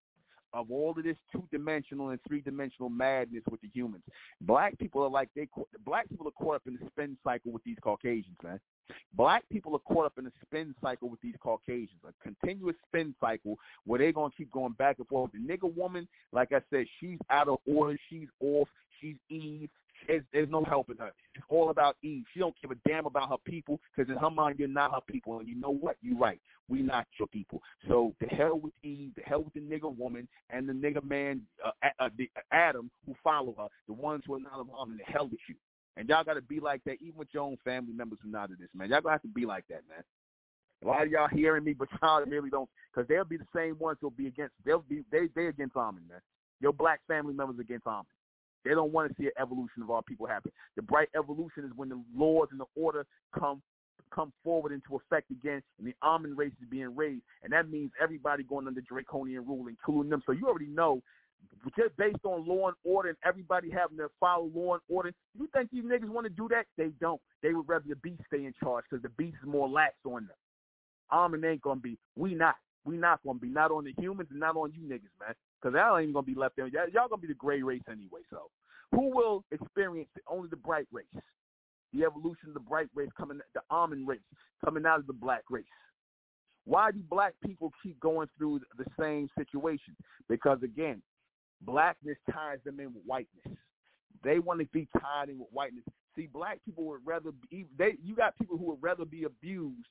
of all of this two-dimensional and three-dimensional madness with the humans. Black people are like they black people are caught up in the spin cycle with these Caucasians, man. Black people are caught up in a spin cycle with these Caucasians, a continuous spin cycle where they're gonna keep going back and forth. The nigga woman, like I said, she's out of order, she's off, she's Eve, It's, there's no helping her. It's all about Eve. She don't give a damn about her people because in her mind you're not her people. And you know what? You're right. We not your people. So the hell with Eve, the hell with the nigger woman and the nigger man, uh, uh, the, Adam who follow her, the ones who are not of and the hell with you. And y'all got to be like that, even with your own family members who not of this, man. Y'all have to be like that, man. A lot of y'all hearing me, but y'all really don't, because they'll be the same ones who'll be against. They'll be they they against Amen, man. Your black family members against Amen. They don't want to see an evolution of our people happen. The bright evolution is when the laws and the order come come forward into effect again, and the almond race is being raised, and that means everybody going under draconian rule, including them. So you already know, just based on law and order, and everybody having to follow law and order. You think these niggas want to do that? They don't. They would rather the beast stay in charge because the beast is more lax on them. Almond ain't gonna be. We not. We not gonna be. Not on the humans and not on you niggas, man. Because y'all ain't gonna be left there. Y'all, gonna be the gray race anyway. So, who will experience? Only the bright race. The evolution of the bright race coming, the almond race coming out of the black race. Why do black people keep going through the same situation? Because again, blackness ties them in with whiteness. They want to be tied in with whiteness. See, black people would rather be. They, you got people who would rather be abused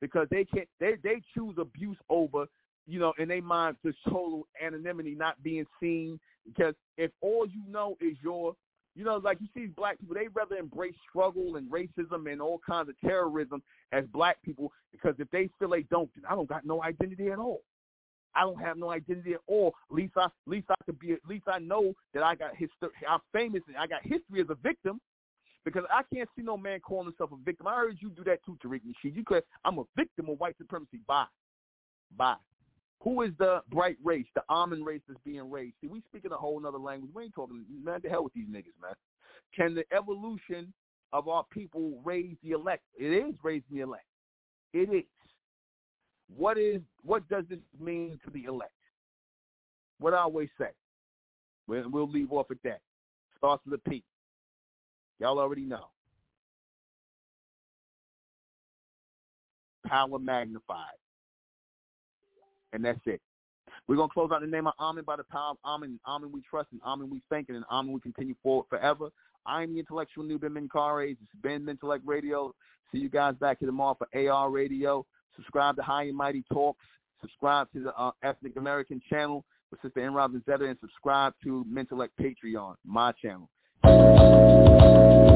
because they can't. They they choose abuse over you know, in their mind, this total anonymity, not being seen. Because if all you know is your, you know, like you see black people, they rather embrace struggle and racism and all kinds of terrorism as black people because if they feel they don't, I don't got no identity at all. I don't have no identity at all. At least I, at least I could be. At least I know that I got history. I'm famous and I got history as a victim. Because I can't see no man calling himself a victim. I heard you do that too, Tariq Nasheed. You could. I'm a victim of white supremacy. Bye, bye. Who is the bright race, the almond race that's being raised? See, we speaking a whole other language. We ain't talking, man, the hell with these niggas, man. Can the evolution of our people raise the elect? It is raising the elect. It is. What is what does this mean to the elect? What I always say. We'll, we'll leave off at that. Starts with a P. Y'all already know. Power magnified and that's it. We're gonna close out the name of Amen by the power of Amen. Amen we trust, and Amen we thank, and Amen we continue forward forever. I'm the intellectual Nuben Menkarayzz. It's been Mentellect Radio. See you guys back here tomorrow for AR Radio. Subscribe to High and Mighty Talks. Subscribe to the uh, Ethnic American channel with Sister N. Robin Zetta, and subscribe to Mentellect Patreon, my channel thank you.